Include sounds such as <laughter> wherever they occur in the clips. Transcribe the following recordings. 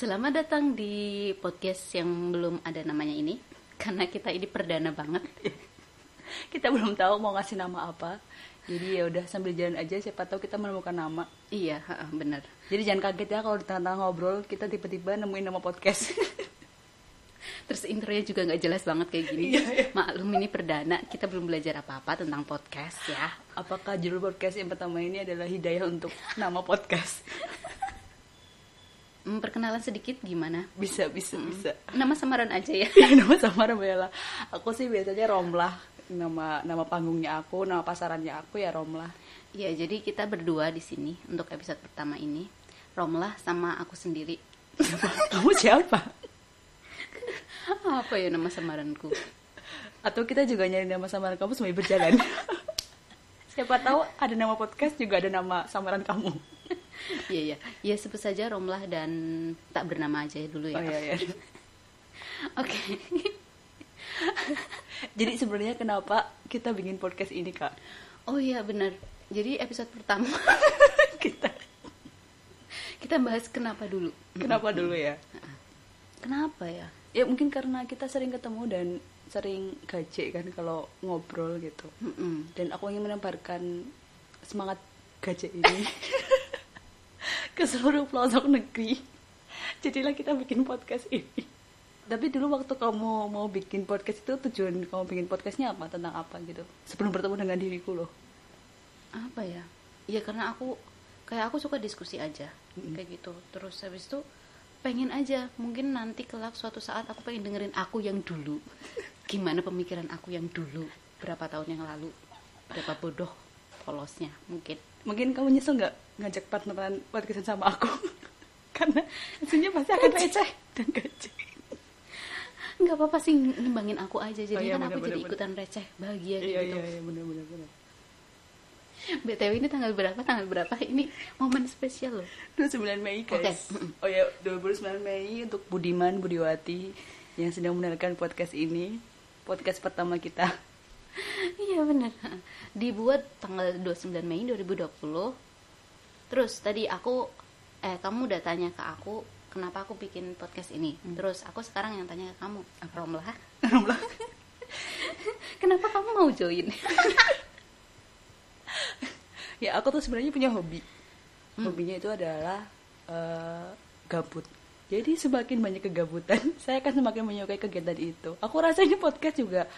Selamat datang di podcast yang belum ada namanya ini Karena kita ini perdana banget <laughs> Kita belum tahu mau ngasih nama apa. Jadi ya udah sambil jalan aja siapa tahu kita menemukan nama. Iya, bener Jadi jangan kaget ya kalau di tengah-tengah ngobrol kita tiba-tiba nemuin nama podcast. <laughs> Terus intronya juga nggak jelas banget kayak gini Maklum ini perdana, kita belum belajar apa-apa tentang podcast ya Apakah judul podcast yang pertama ini adalah hidayah untuk nama podcast? <laughs> Hmm, Perkenalan sedikit gimana? Bisa, bisa, bisa. Nama samaran aja ya <laughs> nama samaran Bella. Aku sih biasanya Romlah. Nama nama panggungnya aku, nama pasarannya aku ya Romlah. Iya, jadi kita berdua di sini untuk episode pertama ini Romlah sama aku sendiri <laughs> Kamu siapa? Apa ya nama samaranku? Atau kita juga nyari nama samaran kamu sambil berjalan? <laughs> Siapa tahu ada nama podcast juga ada nama samaran kamu. <laughs> Iya, iya Ya sebut saja Romlah dan tak bernama aja dulu ya Oh iya iya. <laughs> Oke <laughs> Jadi sebenarnya kenapa kita bikin podcast ini kak? Oh iya benar. Jadi episode pertama kita kita bahas kenapa dulu. kenapa dulu ya? Kenapa ya? Ya mungkin karena kita sering ketemu dan sering gajek kan kalau ngobrol gitu. Mm-mm. Dan aku ingin menebarkan semangat gajek ini ke seluruh pelosok negeri. <laughs> Jadilah kita bikin podcast ini. Tapi dulu waktu kamu mau bikin podcast itu tujuan kamu bikin podcastnya apa? Tentang apa gitu? Sebelum bertemu dengan diriku loh. Apa ya? Ya karena aku kayak aku suka diskusi aja kayak gitu. Terus habis itu pengen aja mungkin nanti kelak suatu saat aku pengen dengerin aku yang dulu. <laughs> Gimana pemikiran aku yang dulu berapa tahun yang lalu? Berapa bodoh polosnya mungkin. Mungkin kamu nyesel nggak ngajak partneran podcastan sama aku? <laughs> Karena hasilnya pasti akan receh dan gajek. nggak apa-apa sih ngimbangin aku aja jadi Oh iya, kan aku bener, jadi bener, ikutan receh bahagia Iya gitu iya iya benar benar benar. btw ini tanggal berapa tanggal berapa ini momen spesial loh 29 Mei guys. Oh ya 29 Mei untuk Budiman Budiwati yang sedang mendengarkan podcast ini. Podcast pertama kita. Iya bener dibuat tanggal 29 Mei 2020 terus tadi aku eh kamu udah tanya ke aku kenapa aku bikin podcast ini terus aku sekarang yang tanya ke kamu Romlah <laughs> Romlah. kenapa kamu mau join <laughs> ya aku tuh sebenarnya punya hobi. Hobinya itu adalah eh, gabut. Jadi semakin banyak kegabutan, <laughs> saya akan semakin menyukai kegiatan itu. Aku rasa ini podcast juga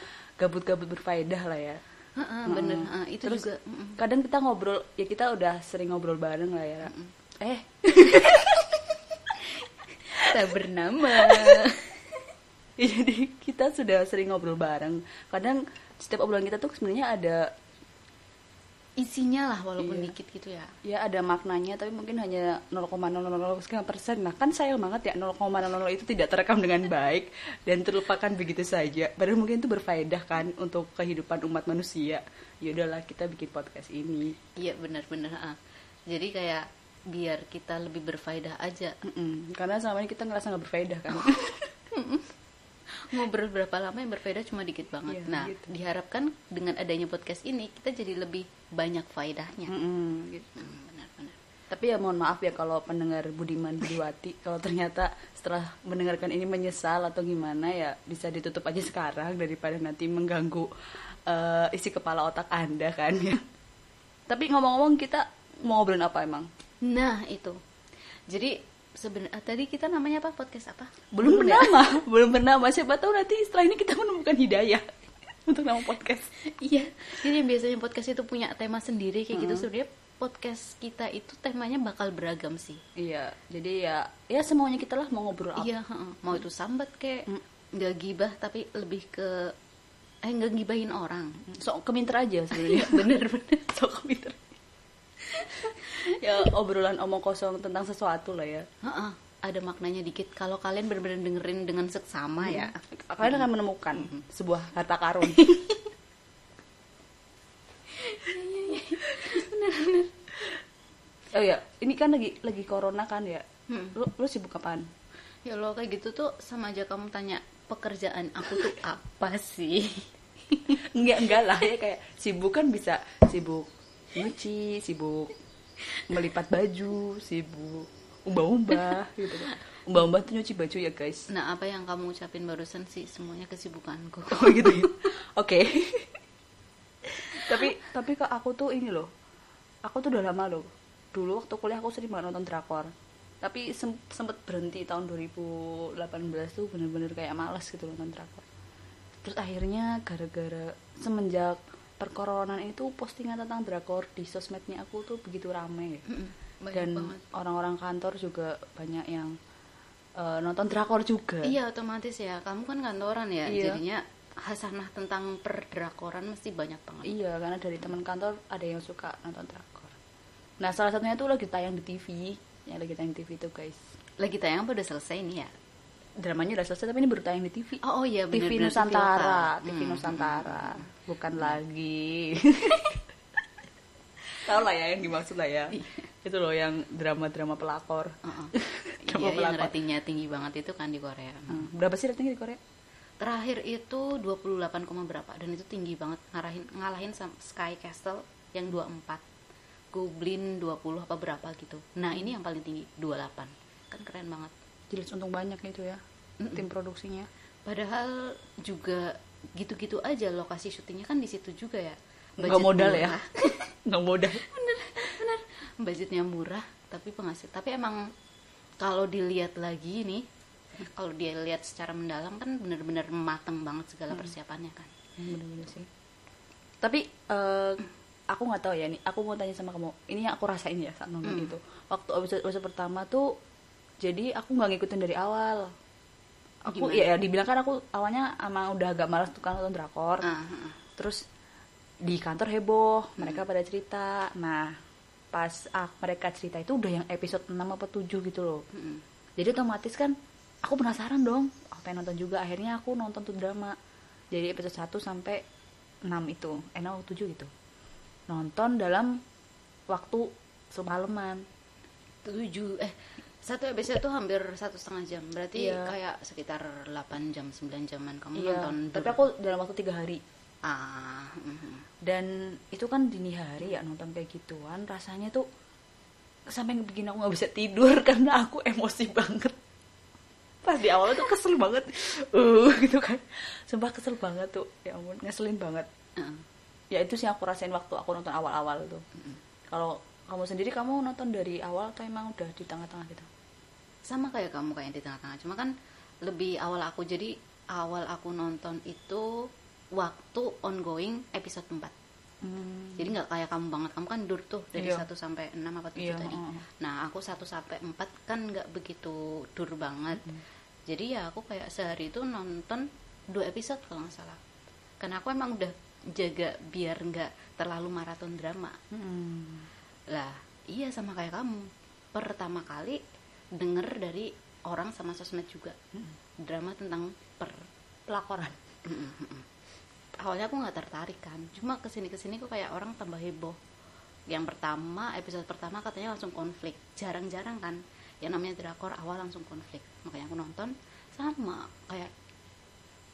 gabut-gabut berfaedah lah ya. Heeh, bener Heeh, itu Terus juga mm-mm. kadang kita ngobrol, ya kita udah sering ngobrol bareng lah ya. Eh, <laughs> tak bernama <laughs> jadi kita sudah sering ngobrol bareng. Kadang setiap obrolan kita tuh sebenarnya ada isinya lah walaupun Iya. dikit gitu ya ya ada maknanya tapi mungkin hanya 0,000 sekian persen. Nah kan sayang banget ya 0,00 itu tidak terekam dengan baik dan terlupakan begitu saja. Padahal mungkin itu berfaedah kan untuk kehidupan umat manusia. Ya udahlah kita bikin podcast ini. iya benar-benar ah. jadi kayak biar kita lebih berfaedah aja Mm-mm. Karena selama ini kita ngerasa nggak berfaedah kan. <laughs> ngobrol berapa lama yang berbeda cuma dikit banget. Iya, nah, gitu. diharapkan dengan adanya podcast ini kita jadi lebih banyak faedahnya. Gitu. Hmm, benar-benar. Tapi ya mohon maaf ya kalau pendengar Budiman Budiwati <laughs> kalau ternyata setelah mendengarkan ini menyesal atau gimana ya bisa ditutup aja sekarang daripada nanti mengganggu eh, isi kepala otak Anda kan ya. <laughs> Tapi ngomong-ngomong kita mau ngobrolin apa emang? Nah, itu. Jadi sebenarnya tadi kita namanya apa podcast apa? Belum ya? bernama, belum bernama. <laughs> Siapa tahu nanti setelah ini kita menemukan hidayah <laughs> untuk nama podcast. Iya. Jadi yang biasanya podcast itu punya tema sendiri kayak gitu sebenarnya podcast kita itu temanya bakal beragam sih. Iya, jadi ya ya semuanya kita lah mau ngobrol apa. Iya, mau itu sambat kayak Mm. nggak gibah tapi lebih ke eh nggak gibahin orang. Sok keminter aja sebenarnya. Bener-bener. <laughs> Sok keminter. <laughs> ya obrolan omong kosong tentang sesuatu lah ya. Heeh, ada maknanya dikit kalau kalian benar-benar dengerin dengan seksama ya. Kalian akan menemukan sebuah harta karun. <laughs> oh ya, ini kan lagi lagi corona kan ya. Hmm. Lu, lu sibuk kapan? Ya lo kayak gitu tuh sama aja kamu tanya pekerjaan aku tuh apa sih? <laughs> enggak enggak lah ya kayak sibuk kan bisa sibuk nyuci, sibuk melipat baju, sibuk umbah-umbah <laughs> gitu. Kan umbah-umbah tuh nyuci baju ya guys. Nah, apa yang kamu ucapin barusan sih? Semuanya kesibukanku. <laughs> oh gitu ya? <laughs> Oke. Tapi tapi kok aku tuh ini loh. Aku tuh udah lama loh. Dulu waktu kuliah aku sering banget nonton drakor. Tapi sem- sempet berhenti tahun 2018 tuh bener-bener kayak males gitu nonton drakor. Terus akhirnya gara-gara semenjak perkoronan itu postingan tentang drakor di sosmednya aku tuh begitu rame Mm-mm, banyak dan orang-orang kantor juga banyak yang eh, nonton drakor juga Iya, otomatis ya. Kamu kan kantoran ya, Iya. jadinya hasanah tentang perdrakoran mesti banyak banget. Iya, karena dari teman kantor ada yang suka nonton drakor. Nah, salah satunya tuh lagi tayang di TV. Yang lagi tayang di TV tuh, guys. Lagi tayang apa udah selesai nih ya? Dramanya udah selesai, tapi ini baru tayang di TV. Oh, oh iya TV bener, Nusantara, lokal. TV Hmm, Nusantara. Bukan lagi. <laughs> Tahu lah ya yang dimaksud lah ya. Itu loh yang drama-drama pelakor. Heeh. <laughs> Drama iya, yang pelakor. ratingnya tinggi banget itu kan di Korea. Hmm, Berapa sih ratingnya di Korea? Terakhir itu 28, koma berapa dan itu tinggi banget ngarahin ngalahin sama Sky Castle yang 24. Goblin 20 apa berapa gitu. Nah, ini yang paling tinggi 28. Kan keren banget. Jelas untung banyak itu ya. Mm-mm. Tim produksinya. Padahal juga gitu-gitu aja lokasi syutingnya kan di situ juga ya. Nggak modal ya. murah. <laughs> Nggak modal. budgetnya murah tapi penghasil tapi emang kalau dilihat lagi nih kalau dia lihat secara mendalam kan bener-bener mateng banget segala persiapannya kan Hmm, bener-bener sih tapi eh, aku nggak tahu ya nih aku mau tanya sama kamu ini yang aku rasain ya saat nonton Hmm. itu waktu episode, episode pertama tuh jadi aku nggak ngikutin dari awal. Aku Gimana? ya, dibilang kan aku awalnya emang udah agak malas tuh kan nonton drakor. Ah, ah. terus di kantor heboh mereka pada cerita. Nah pas ah, mereka cerita itu udah yang episode 6 apa 7 gitu loh. Mm-mm. jadi otomatis kan aku penasaran dong aku pengen nonton juga. Akhirnya aku nonton tuh drama. Jadi episode 1 sampai 6 itu eh 6 atau 7 gitu. Nonton dalam waktu semalaman. Tujuh eh satu episode tuh hampir satu setengah jam. Berarti Iya. kayak sekitar 8 jam 9 jaman kamu iya. nonton tapi aku dalam waktu tiga hari. Ah mhm. dan itu kan dini hari ya nonton kayak gituan. Rasanya tuh sampai bikin aku nggak bisa tidur <laughs> karena aku emosi banget. Pas di awal tuh kesel banget. Uh <laughs> gitu kan. Sumpah kesel banget tuh. Ya ampun ngeselin banget. Heeh. ya itu sih aku rasain waktu aku nonton awal-awal tuh. Kalau kamu sendiri kamu nonton dari awal atau emang udah di tengah-tengah gitu sama kayak kamu kayak di tengah-tengah. Cuma kan lebih awal aku jadi awal aku nonton itu waktu ongoing episode 4 hmm. jadi nggak kayak kamu banget. Kamu kan dur tuh dari Iya. 1 sampai 6 apa 7 Iya, tadi. nah aku 1 sampai 4 kan nggak begitu dur banget. Jadi ya aku kayak sehari itu nonton dua episode kalau nggak salah. Karena aku emang udah jaga biar nggak terlalu maraton drama. Hmm. lah iya sama kayak kamu. Pertama kali denger dari orang sama sosmed juga. Drama tentang per pelakoran awalnya aku nggak tertarik kan. Cuma ke sini ke sini kok kayak orang tambah heboh. Yang pertama episode pertama katanya langsung konflik. Jarang-jarang kan. Yang namanya drakor awal langsung konflik. Makanya aku nonton sama. Kayak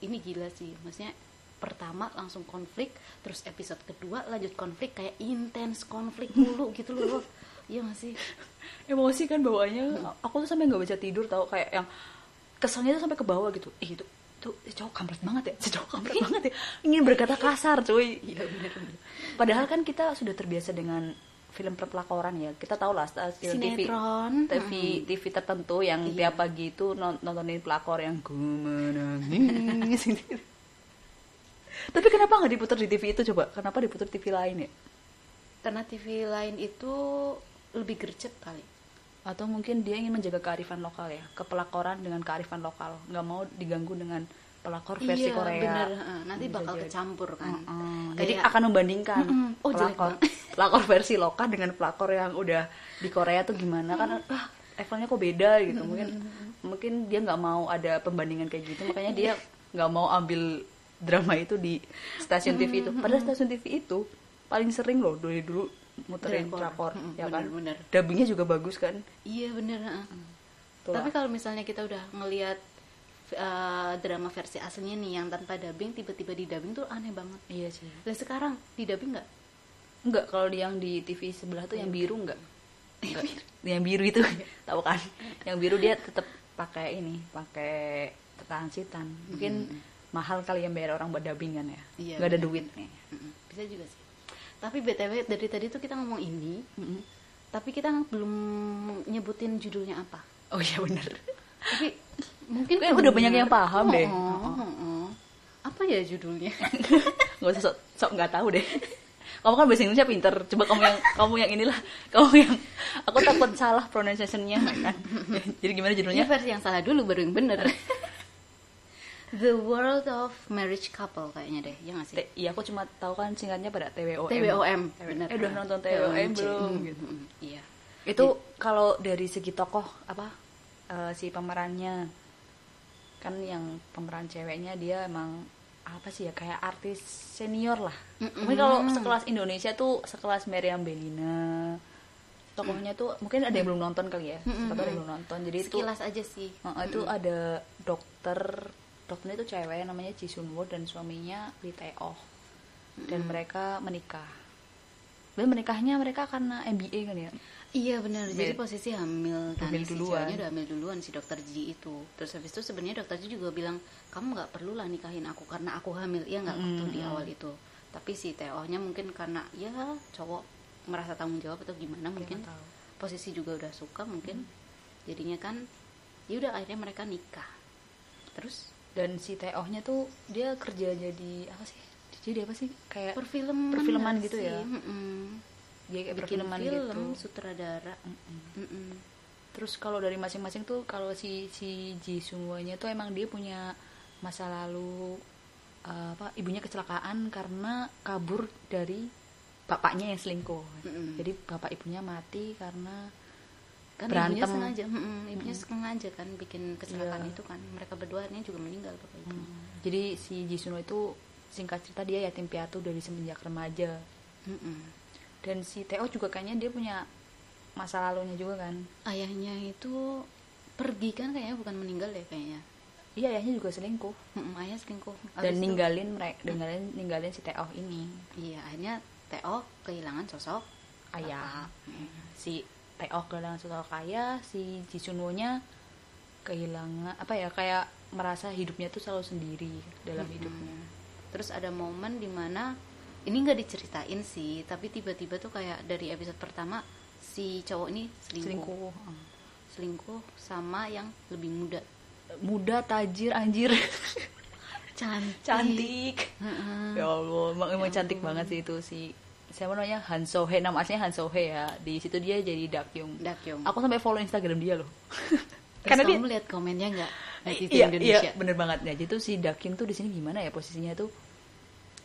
ini gila sih. Maksudnya pertama langsung konflik terus episode kedua lanjut konflik kayak intens konflik mulu gitu loh <laughs> iya gak sih? <laughs> Emosi kan bawaannya. Aku tuh sampai nggak bisa tidur tau kayak yang keselnya tuh sampai ke bawah gitu. Ih itu tuh si cowok kampret banget ya. Si cowok kampret banget ya. Ingin berkata kasar cuy. Iya bener padahal kan kita sudah terbiasa dengan film perpelakoran ya. Kita tahu lah stasiun TV sinetron. TV TV tertentu yang Iya. tiap pagi itu non- nontonin pelakor yang menangis. <laughs> Tapi kenapa nggak diputar di TV itu coba? Kenapa diputar TV lain ya? Karena TV lain itu lebih gercep kali. Atau mungkin dia ingin menjaga kearifan lokal ya kepelakoran dengan kearifan lokal. Nggak mau diganggu dengan pelakor versi iya, Korea. bener nanti Bisa bakal jadi. kecampur kan. Heeh. Kayak- jadi akan membandingkan Mm-mm. Oh, jelek pelakor <laughs> pelakor versi lokal dengan pelakor yang udah di Korea tuh gimana? Kan ah, levelnya kok beda gitu. Mungkin mungkin dia nggak mau ada pembandingan kayak gitu. Makanya dia <laughs> nggak mau ambil drama itu di stasiun TV itu. Padahal stasiun TV itu paling sering loh dari dulu muterin Drakor. drakor Mm-mm, ya kan? bener-bener. dubbingnya juga bagus kan? Iya bener. Tuh. Tapi kalau misalnya kita udah ngelihat eh, drama versi aslinya nih yang tanpa dubbing tiba-tiba di dubbing tuh aneh banget. Iya sih. Lah sekarang di dubbing nggak? Enggak kalau di yang di TV sebelah tuh yang biru enggak Enggak, <laughs> yang biru itu <laughs> tahu kan? Yang biru dia tetap pakai ini pakai transitan mungkin mahal kali yang bayar orang buat dubbingan ya? Iya, nggak ada duit nih bisa juga sih tapi btw dari tadi tuh kita ngomong ini tapi kita belum nyebutin judulnya apa. Oh iya bener. Tapi mungkin Kayaknya udah banyak yang paham deh. Oh, oh, oh. apa ya judulnya? <laughs> Nggak usah sok sok nggak tahu deh. Kamu kan bahasa Indonesia pinter. Coba kamu yang kamu yang inilah. Kamu yang aku takut salah pronunciationnya kan? <laughs> Jadi gimana ini judulnya versi yang salah dulu baru yang bener <laughs> The World of Marriage Couple kayaknya deh ya nggak sih? Iya aku cuma tahu kan singkatnya pada TWOM TWOM eh udah nonton TWOM belum Mm, gitu. mm, mm, iya. Itu kalau dari segi tokoh apa eh, si pemerannya. Kan yang pemeran ceweknya dia emang apa sih ya kayak artis senior lah. Mm-mm. mungkin kalau sekelas Indonesia tuh sekelas Meriam Bellina tokohnya tuh mungkin ada yang belum nonton kali ya. Ada yang belum nonton. Jadi itu sekilas aja sih. Eh, itu ada dokter dokternya itu cewek namanya Ji Sun Woo dan suaminya Lee Tae Oh dan mereka menikah dan menikahnya mereka karena MBA kan ya Iya benar. Jadi Bed- posisi hamil kan Hamil si duluan. ceweknya udah hamil duluan si dokter Ji itu. Terus habis itu sebenarnya dokter Ji juga bilang kamu nggak perlu lah nikahin aku karena aku hamil. Iya nggak waktu di Mm-mm. awal itu. Tapi si Teohnya mungkin karena ya cowok merasa tanggung jawab atau gimana mungkin nggak tahu. posisi juga udah suka mungkin. Jadinya kan ya udah akhirnya mereka nikah. Terus dan si Teohnya tuh dia kerja jadi apa sih jadi apa sih kayak perfilman perfilman gitu sih? ya? Mm-mm. dia kayak Bikin perfilman film, gitu sutradara. Mm-mm. Mm-mm. terus kalau dari masing-masing tuh kalau si si Ji Sungwonya tuh emang dia punya masa lalu uh, apa ibunya kecelakaan karena kabur dari bapaknya yang selingkuh Mm-mm. jadi bapak ibunya mati karena kan Berantem. ibunya sengaja mm-mm, ibunya sengaja kan bikin kecelakaan Iya. itu kan. Mereka berdua akhirnya juga meninggal bapak itu Hmm, jadi si Ji Sunwo itu singkat cerita dia yatim piatu dari semenjak remaja. Mm-mm. dan si Teo juga kayaknya dia punya masa lalunya juga kan. Ayahnya itu pergi kan kayaknya bukan meninggal ya kayaknya. Iya ayahnya juga selingkuh. Mm-mm, ayah selingkuh. Dan Habis itu- ninggalin mereka ninggalin ninggalin si Teo ini. Iya akhirnya Teo kehilangan sosok ayah. bapak. si Teo kehilangan sosok ayah si Ji Sunwo nya kehilangan apa ya kayak merasa hidupnya tuh selalu sendiri dalam Mm-mm. hidupnya. Terus ada momen di mana ini nggak diceritain sih tapi tiba-tiba tuh kayak dari episode pertama si cowok ini selingkuh. Selingkuh selingkuh sama yang lebih muda. Muda tajir anjir. <laughs> Cantik. Cantik. Heeh. ya Allah emang, emang Ya cantik ampun. banget sih itu si siapa namanya Han Sohe nama aslinya Han Sohe ya. Di situ dia jadi Dakyung. Dakyung. aku sampai follow Instagram dia loh. <laughs> Terus karena dia kamu lihat komennya nggak? Netizen iya, Indonesia. iya bener banget. Ya jadi tuh si Dakyung tuh di sini gimana ya posisinya tuh?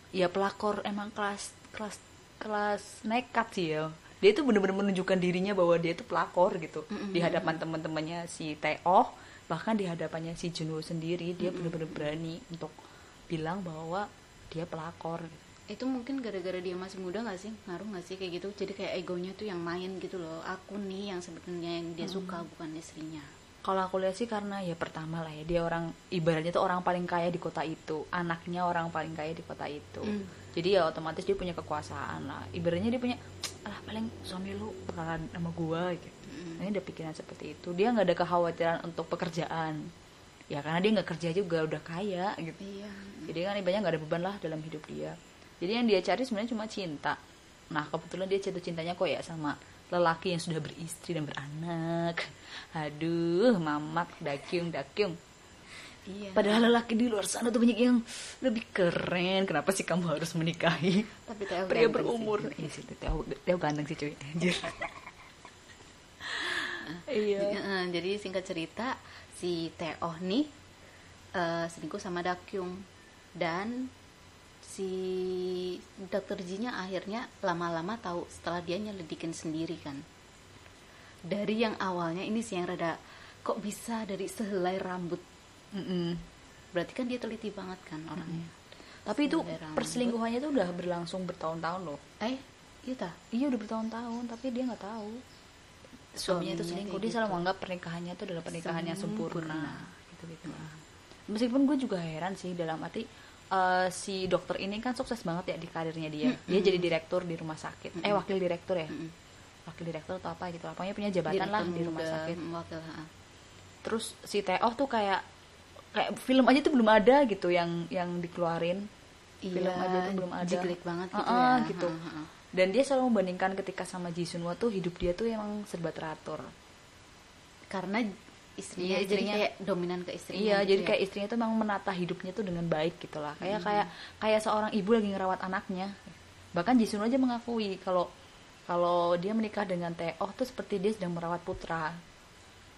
Ya pelakor emang kelas kelas kelas nekat sih ya. Dia tuh bener-bener menunjukkan dirinya bahwa dia tuh pelakor gitu. Mm-mm. di hadapan teman-temannya si Teo bahkan di hadapannya si Junwoo sendiri dia bener-bener berani untuk bilang bahwa dia pelakor. gitu. Itu mungkin gara-gara dia masih muda nggak sih ngaruh nggak sih kayak gitu jadi kayak egonya tuh yang main gitu loh aku nih yang sebenarnya yang dia suka bukan istrinya Kalau aku lihat sih karena ya pertama lah ya dia orang ibaratnya tuh orang paling kaya di kota itu, anaknya orang paling kaya di kota itu. Hmm. Jadi ya otomatis dia punya kekuasaan lah. Ibaratnya dia punya alah paling suami lu bakalan sama gua gitu. Hmm. Ini ada pikiran seperti itu. Dia nggak ada kekhawatiran untuk pekerjaan. Ya karena dia nggak kerja juga udah kaya gitu. iya Jadi kan ibaratnya nggak ada beban lah dalam hidup dia. Jadi yang dia cari sebenarnya cuma cinta. Nah kebetulan dia jatuh cintanya kok ya sama lelaki yang sudah beristri dan beranak. Aduh, mamak, dakyung, dakyung. iya Padahal lelaki di luar sana tuh banyak yang lebih keren. Kenapa sih kamu harus menikahi tapi Theo pria berumur? sih. Iya sih, Teo, Teo ganteng sih cuy. Anjir. <laughs> iya. Heeh, jadi singkat cerita si Teo nih eh, selingkuh sama Dakyung dan si dokter Jinya akhirnya lama-lama tahu setelah dia nyelidikin sendiri kan dari yang awalnya ini sih yang rada kok bisa dari sehelai rambut Mm-mm. berarti kan dia teliti banget kan orangnya Tapi itu rambut. perselingkuhannya tuh udah berlangsung bertahun-tahun loh. eh iya tah Iya udah bertahun-tahun, tapi dia nggak tahu. Suaminya itu selingkuh. Dia selalu gitu. menganggap pernikahannya itu adalah pernikahan yang sempurna. Sempurna. Gitu-gitu. Meskipun gue juga heran sih dalam arti eh, si dokter ini kan sukses banget ya di karirnya dia. Dia jadi direktur di rumah sakit. Eh wakil direktur ya. Mm-mm. wakil direktur atau apa gitu lah pokoknya punya jabatan lah Direktur di rumah sakit mm, wakil ha. terus si Teo tuh kayak kayak film aja tuh belum ada gitu yang yang dikeluarin film Iya, aja tuh belum ada jiglik banget gitu Heeh, ya gitu Ha, ha, dan dia selalu membandingkan ketika sama Ji Sun Wo tuh hidup dia tuh emang serba teratur karena istrinya, Iya, jadi kayak dominan ke istrinya iya gitu jadi ya. kayak istrinya tuh memang menata hidupnya tuh dengan baik gitu lah. Kayak Mhm. kayak kayak seorang ibu lagi ngerawat anaknya. Bahkan Ji Sun Wo aja mengakui kalau kalau dia menikah dengan Teo tuh seperti dia sedang merawat putra.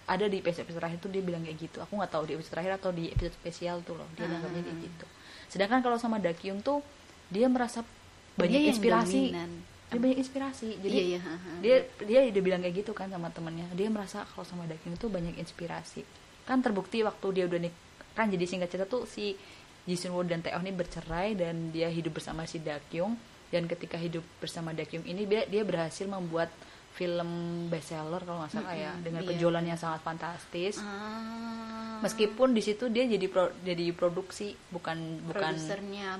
Ada di episode episode terakhir tuh dia bilang kayak gitu. Aku nggak tahu di episode terakhir atau di episode spesial tuh loh dia bilang kayak gitu. Sedangkan kalau sama Dakyung tuh dia merasa Dia banyak yang inspirasi. dominan. Dia banyak inspirasi. Jadi iya iya dia dia udah bilang kayak gitu kan sama temennya. Dia merasa kalau sama Dakyung itu banyak inspirasi. Kan terbukti waktu dia udah nik kan jadi singkat cerita tuh si Jisun Woo dan Taeho ini bercerai dan dia hidup bersama si Dakyung dan ketika hidup bersama Dakyung ini dia, dia berhasil membuat film bestseller kalau nggak salah ya Mm-mm, dengan iya. penjualan yang sangat fantastis. Ah. meskipun di situ dia jadi pro, jadi produksi bukan bukan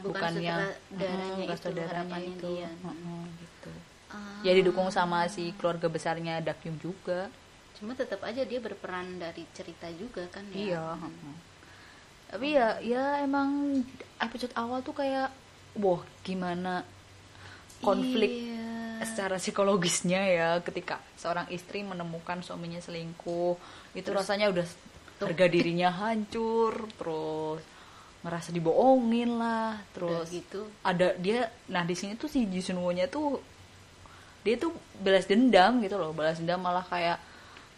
bukan yang sutradaranya Mm, itu, itu. dia. Mm-mm, gitu Ah. ya didukung sama si keluarga besarnya Dakyung juga cuma tetap aja dia berperan dari cerita juga kan ya iya Hmm. heeh. tapi ya ya emang episode awal tuh kayak wah gimana konflik Iya. secara psikologisnya ya ketika seorang istri menemukan suaminya selingkuh itu Terus- rasanya udah Tuh. harga dirinya hancur terus ngerasa dibohongin lah Terus gitu ada dia nah di sini tuh si Jisun Woo-nya tuh dia tuh balas dendam gitu loh balas dendam malah kayak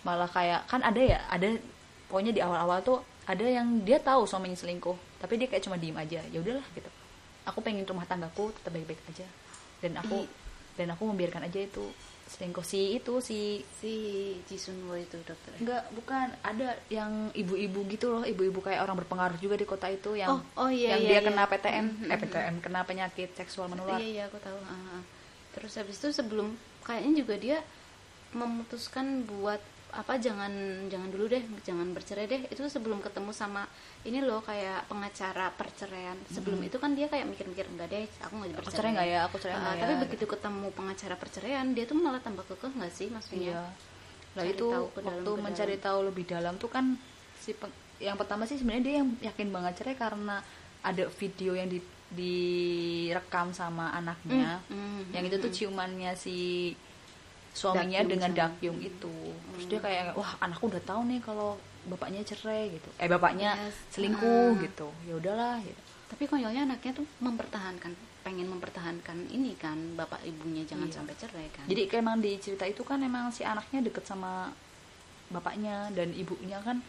malah kayak kan ada ya ada pokoknya di awal-awal tuh ada yang dia tahu suaminya selingkuh tapi dia kayak cuma diem aja ya udahlah gitu. Aku pengen rumah tanggaku tetap baik-baik aja. Dan aku I- dan aku membiarkan aja itu selingkuh. Si itu si si Jisun Woo itu dokter. Enggak bukan. Ada yang ibu-ibu gitu loh ibu-ibu kayak orang berpengaruh juga di kota itu yang Oh, oh iya, yang iya, dia iya. kena PTM Mhm, eh mhm. PTM kena penyakit seksual menular. Iya iya aku tahu. Ah, ah. Terus habis itu sebelum kayaknya juga dia memutuskan buat apa jangan jangan dulu deh jangan bercerai deh. Itu sebelum ketemu sama ini loh kayak pengacara perceraian. Sebelum itu kan dia kayak mikir-mikir enggak deh aku nggak aku bercerai cerai nggak ya aku cerai nggak ya. tapi begitu ketemu pengacara perceraian dia tuh malah tambah kekeh nggak sih maksudnya? Iya. Lah itu tahu ke dalam, waktu ke mencari tahu lebih dalam tuh kan si peng- yang pertama sih sebenarnya dia yang yakin banget cerai karena ada video yang di direkam sama anaknya Mm, mm, yang mm, itu tuh mm. ciumannya si suaminya Dakyung dengan Dakyung itu terus Hmm. dia kayak wah anakku udah tahu nih kalau bapaknya cerai gitu eh bapaknya Yes. selingkuh Ah. gitu ya udahlah gitu tapi konyolnya anaknya tuh mempertahankan pengen mempertahankan ini kan bapak ibunya jangan Iya. sampai cerai kan jadi kayak emang di cerita itu kan emang si anaknya deket sama bapaknya dan ibunya kan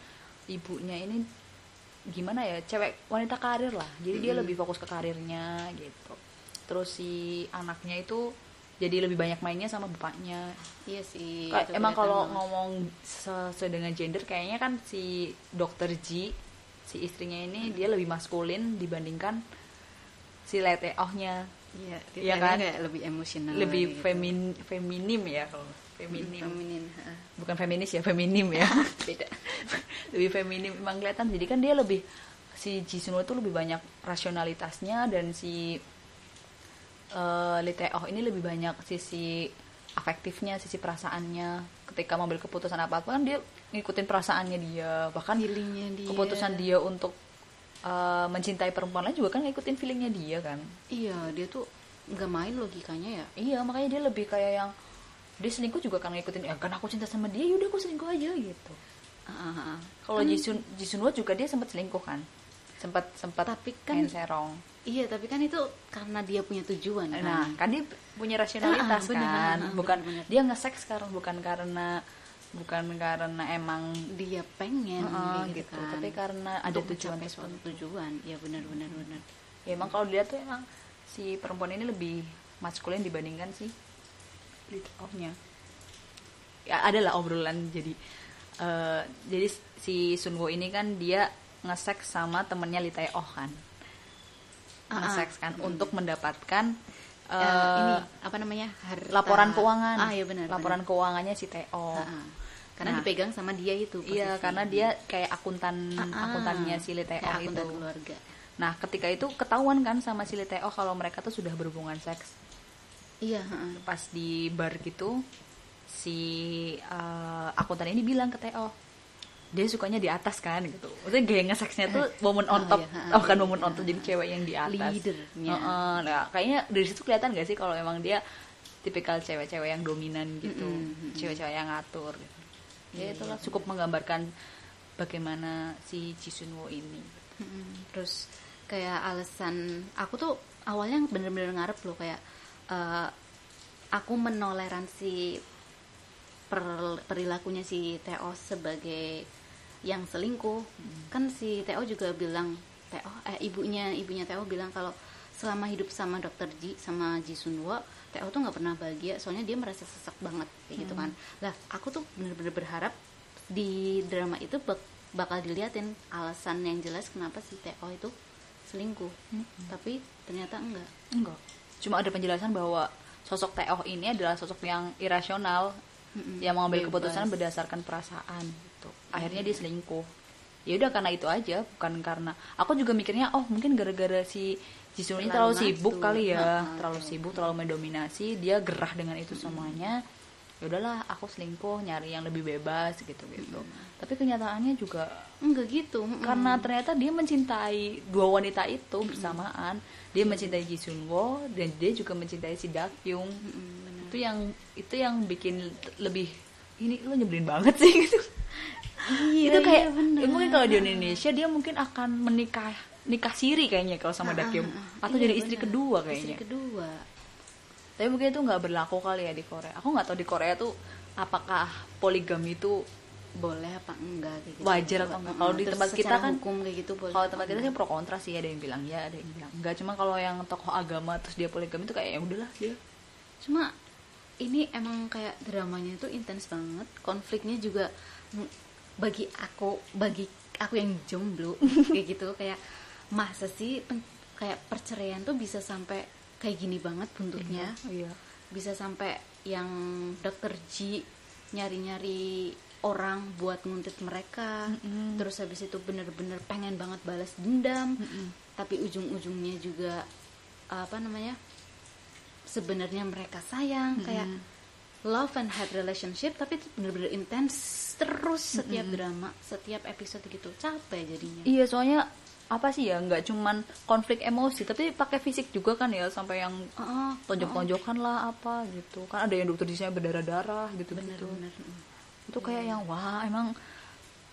ibunya ini gimana ya cewek wanita karir lah jadi dia Mm-mm. lebih fokus ke karirnya gitu terus si anaknya itu jadi lebih banyak mainnya sama bapaknya iya sih Kayak itu emang kalau ngomong sesuai dengan gender kayaknya kan si dokter Ji si istrinya ini dia lebih maskulin dibandingkan si Leteohnya iya Iya dia kan? kayak lebih emosional lebih gitu. femin feminim ya kalau feminim feminin ha. bukan feminis ya feminim ya. <laughs> Beda. Lebih feminim emang kelihatan. Jadi kan dia lebih si Jisuno tuh lebih banyak rasionalitasnya dan si uh, Lee Tae-oh ini lebih banyak sisi afektifnya sisi perasaannya. Ketika mengambil keputusan apa apa kan dia ngikutin perasaannya dia. Bahkan feelingnya dia. keputusan dia untuk uh, mencintai perempuan lain juga kan ngikutin feelingnya dia kan. Iya dia tuh nggak main logikanya ya. Iya makanya dia lebih kayak yang dia selingkuh juga kan ngikutin ya kan aku cinta sama dia yaudah aku selingkuh aja gitu. Ah. Kalau Kan- Jisun Jisun Wo juga dia sempat selingkuh kan, sempat sempat Tapi kan- main serong. iya tapi kan itu karena dia punya tujuan kan Nah kan dia punya rasionalitas Ah, ah, bener, kan, bukan bener, bener. dia nge-seks sekarang bukan karena bukan karena emang dia pengen kayak gitu, kan. tapi karena ada Untuk tujuan mencapai suatu tujuan ya benar benar benar ya emang kalau dilihat tuh emang si perempuan ini lebih maskulin dibandingkan si lead-off-nya ya adalah obrolan jadi eh, jadi si Sunwo ini kan dia nge-seks sama temennya Lee Tae-oh kan Ah, ah. nge-seks kan untuk mendapatkan eh, ini apa namanya harta laporan keuangan ah ya benar laporan benar. keuangannya si Tae-oh Ah, ah. karena Nah. dipegang sama dia itu iya posisi. karena dia kayak akuntan Ah, ah. akuntannya si Tae-oh akuntan itu keluarga nah ketika itu ketahuan kan sama si Tae-oh kalau mereka tuh sudah berhubungan seks iya ah. pas di bar gitu si uh, akuntan ini bilang ke Teo dia sukanya di atas kan gitu maksudnya gaya ngeseksnya tuh momen on Oh, top iya. oh kan momen on top jadi cewek yang di atas Leadernya. Heeh, nah kayaknya dari situ kelihatan gak sih kalau emang dia tipikal cewek-cewek yang dominan gitu Mm-mm. cewek-cewek yang ngatur gitu ya Iya, itulah iya, cukup menggambarkan bagaimana si Jisunwo ini Mm-mm. terus kayak alasan aku tuh awalnya bener-bener ngarep loh kayak eh, aku menoleransi per- perilakunya si Teo sebagai yang selingkuh. Kan si Teo juga bilang Teo eh ibunya ibunya Teo bilang kalau selama hidup sama dokter Ji sama Ji Sunwo Teo tuh nggak pernah bahagia soalnya dia merasa sesak banget kayak gitu kan. Lah aku tuh bener-bener berharap di drama itu bak- bakal diliatin alasan yang jelas kenapa si Teo itu selingkuh. Tapi ternyata enggak. Enggak cuma ada penjelasan bahwa sosok Teo ini adalah sosok yang irasional Mm-mm. yang mengambil Bebas. keputusan berdasarkan perasaan gitu akhirnya dia selingkuh ya udah karena itu aja bukan karena aku juga mikirnya oh mungkin gara-gara si Jisoo ini terlalu sibuk nafsu. kali ya Heeh. terlalu sibuk terlalu mendominasi dia gerah dengan itu semuanya ya udahlah aku selingkuh nyari yang lebih bebas gitu gitu tapi kenyataannya juga enggak gitu mm-mm. karena ternyata dia mencintai dua wanita itu bersamaan dia mencintai Ji Sun Wo dan dia juga mencintai si Dak Kyung Mm-mm, benar. itu yang itu yang bikin lebih ini lo nyebelin banget sih <laughs> gitu Iya, itu kayak iya, benar. ya mungkin kalau di Indonesia dia mungkin akan menikah nikah siri kayaknya kalau sama Dak Kyung Ah, ah, ah. atau Iya, jadi istri benar. kedua istri kayaknya kedua tapi mungkin itu nggak berlaku kali ya di Korea aku nggak tahu di Korea tuh apakah poligami itu boleh apa enggak kayak gitu. Wajar atau enggak? Kalau di tempat kita kan- hukum kayak gitu boleh kalau tempat kita sih pro kontra sih ada yang bilang ya ada yang bilang enggak cuma kalau yang tokoh agama terus dia poligami itu kayak ya udahlah dia cuma ini emang kayak dramanya itu intens banget konfliknya juga bagi aku bagi aku yang jomblo <laughs> kayak gitu kayak masa sih pen- kayak perceraian tuh bisa sampai kayak gini banget buntutnya iya bisa sampai yang dokter Ji nyari-nyari orang buat nguntit mereka. Mm-mm. terus habis itu bener-bener pengen banget balas dendam. Mm-mm. tapi ujung-ujungnya juga apa namanya sebenarnya mereka sayang. Mm-mm. kayak love and hate relationship tapi itu bener-bener intens terus setiap drama setiap episode gitu. Capek jadinya. Iya soalnya apa sih ya nggak cuman konflik emosi tapi pakai fisik juga kan ya sampai yang oh, tonjok-tonjokan lah apa gitu. Kan ada yang dokter di sini berdarah-darah gitu bener gitu bener itu kayak yang wah emang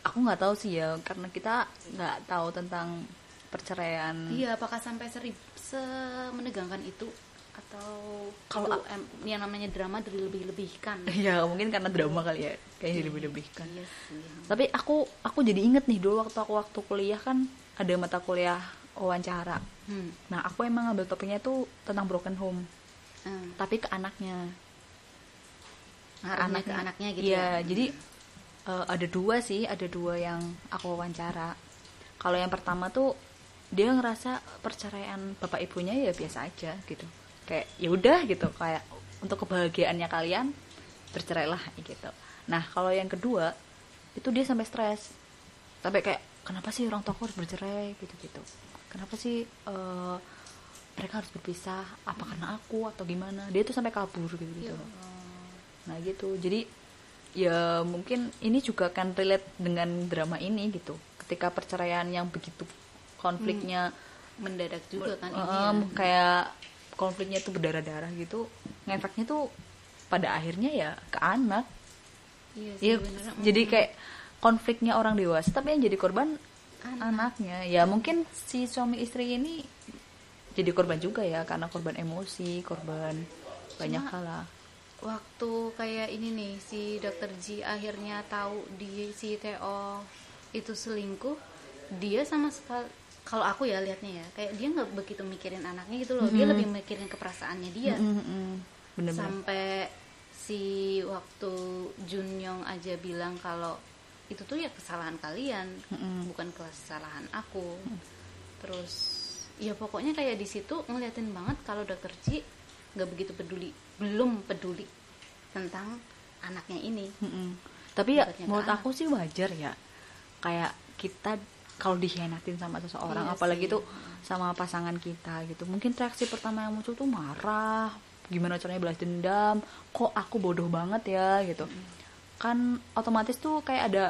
aku nggak tahu sih ya karena kita nggak tahu tentang perceraian. Iya, apakah sampai serib semenegangkan itu atau Kalau kalau yang namanya drama dilebih-lebihkan? <laughs> ya mungkin karena drama kali ya kayak lebih-lebihkan Iya sih. tapi aku aku jadi inget nih dulu waktu aku waktu kuliah kan ada mata kuliah wawancara. Hmm. nah aku emang ngambil topiknya tuh tentang broken home. Hmm. tapi ke anaknya. Ngaruhnya ke anaknya. gitu iya ya. jadi eh, ada dua sih. Ada dua yang aku wawancara. Kalau yang pertama tuh dia ngerasa perceraian bapak ibunya ya biasa aja gitu. Kayak ya udah gitu. Kayak untuk kebahagiaannya kalian bercerailah gitu. Nah kalau yang kedua itu dia sampai stres. Sampai kayak kenapa sih orang tua harus bercerai? Gitu gitu kenapa sih eh, mereka harus berpisah? Apa karena aku atau gimana? Dia tuh sampai kabur gitu gitu Ya. Nah gitu. Jadi ya mungkin ini juga kan relate dengan drama ini gitu. Ketika perceraian yang begitu konfliknya mendadak juga kan ini em, ya. kayak konfliknya tuh berdarah-darah gitu ngefeknya tuh pada akhirnya ya ke anak. Iya bener. jadi kayak konfliknya orang dewasa tapi yang jadi korban Anak. anaknya ya mungkin si suami istri ini jadi korban juga ya karena korban emosi korban banyak Cuma- hal waktu kayak ini nih si dokter Ji akhirnya tahu di si Teo itu selingkuh dia sama sekali kalau aku ya liatnya ya kayak dia nggak begitu mikirin anaknya gitu loh dia Mhm. lebih mikirin keperasaannya dia Mm, mm, mm. bener-bener sampai si waktu Junyong aja bilang kalau itu tuh ya kesalahan kalian Mm-mm. bukan kesalahan aku terus ya pokoknya kayak di situ ngeliatin banget kalau dokter Ji nggak begitu peduli belum peduli tentang anaknya ini Mm-mm. Tapi ya menurut anak. aku sih wajar ya. Kayak kita kalau dikhianatin sama seseorang, Iya apalagi sih. tuh sama pasangan kita gitu. Mungkin reaksi pertama yang muncul tuh marah, gimana caranya balas dendam kok aku bodoh banget ya gitu kan otomatis tuh kayak ada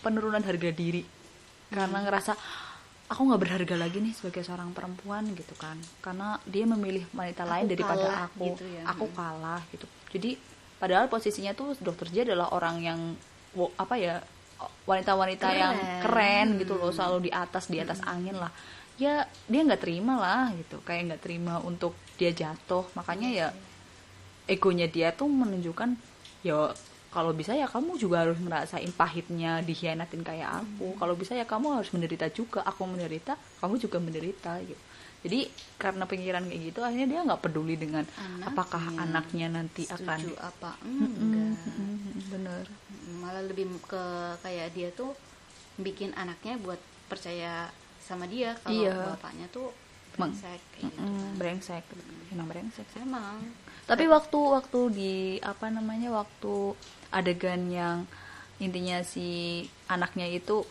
penurunan harga diri. Karena ngerasa aku nggak berharga lagi nih sebagai seorang perempuan gitu kan. Karena dia memilih wanita Aku lain daripada kalah aku. gitu ya. aku Mm. kalah gitu. Jadi padahal posisinya tuh dokter J adalah orang yang apa ya wanita-wanita Keren. yang keren. gitu loh Hmm. selalu di atas di atas angin lah. Ya dia nggak terima lah gitu. Kayak nggak terima untuk dia jatuh. Makanya ya egonya dia tuh menunjukkan ya kalau bisa ya kamu juga harus merasain pahitnya dihianatin kayak aku. Kalau bisa ya kamu harus menderita juga. Aku menderita kamu juga menderita gitu. Jadi karena pikiran kayak gitu akhirnya dia nggak peduli dengan Anaknya. apakah anaknya nanti akan setuju apa? Mm-mm, enggak. Mm-mm, bener. Malah lebih ke kayak dia tuh bikin anaknya buat percaya sama dia kalau Iya. bapaknya tuh brengsek kayak gitu Mm-mm, kan. brengsek. Emang brengsek sih. Emang tapi waktu waktu di apa namanya waktu adegan yang intinya si anaknya itu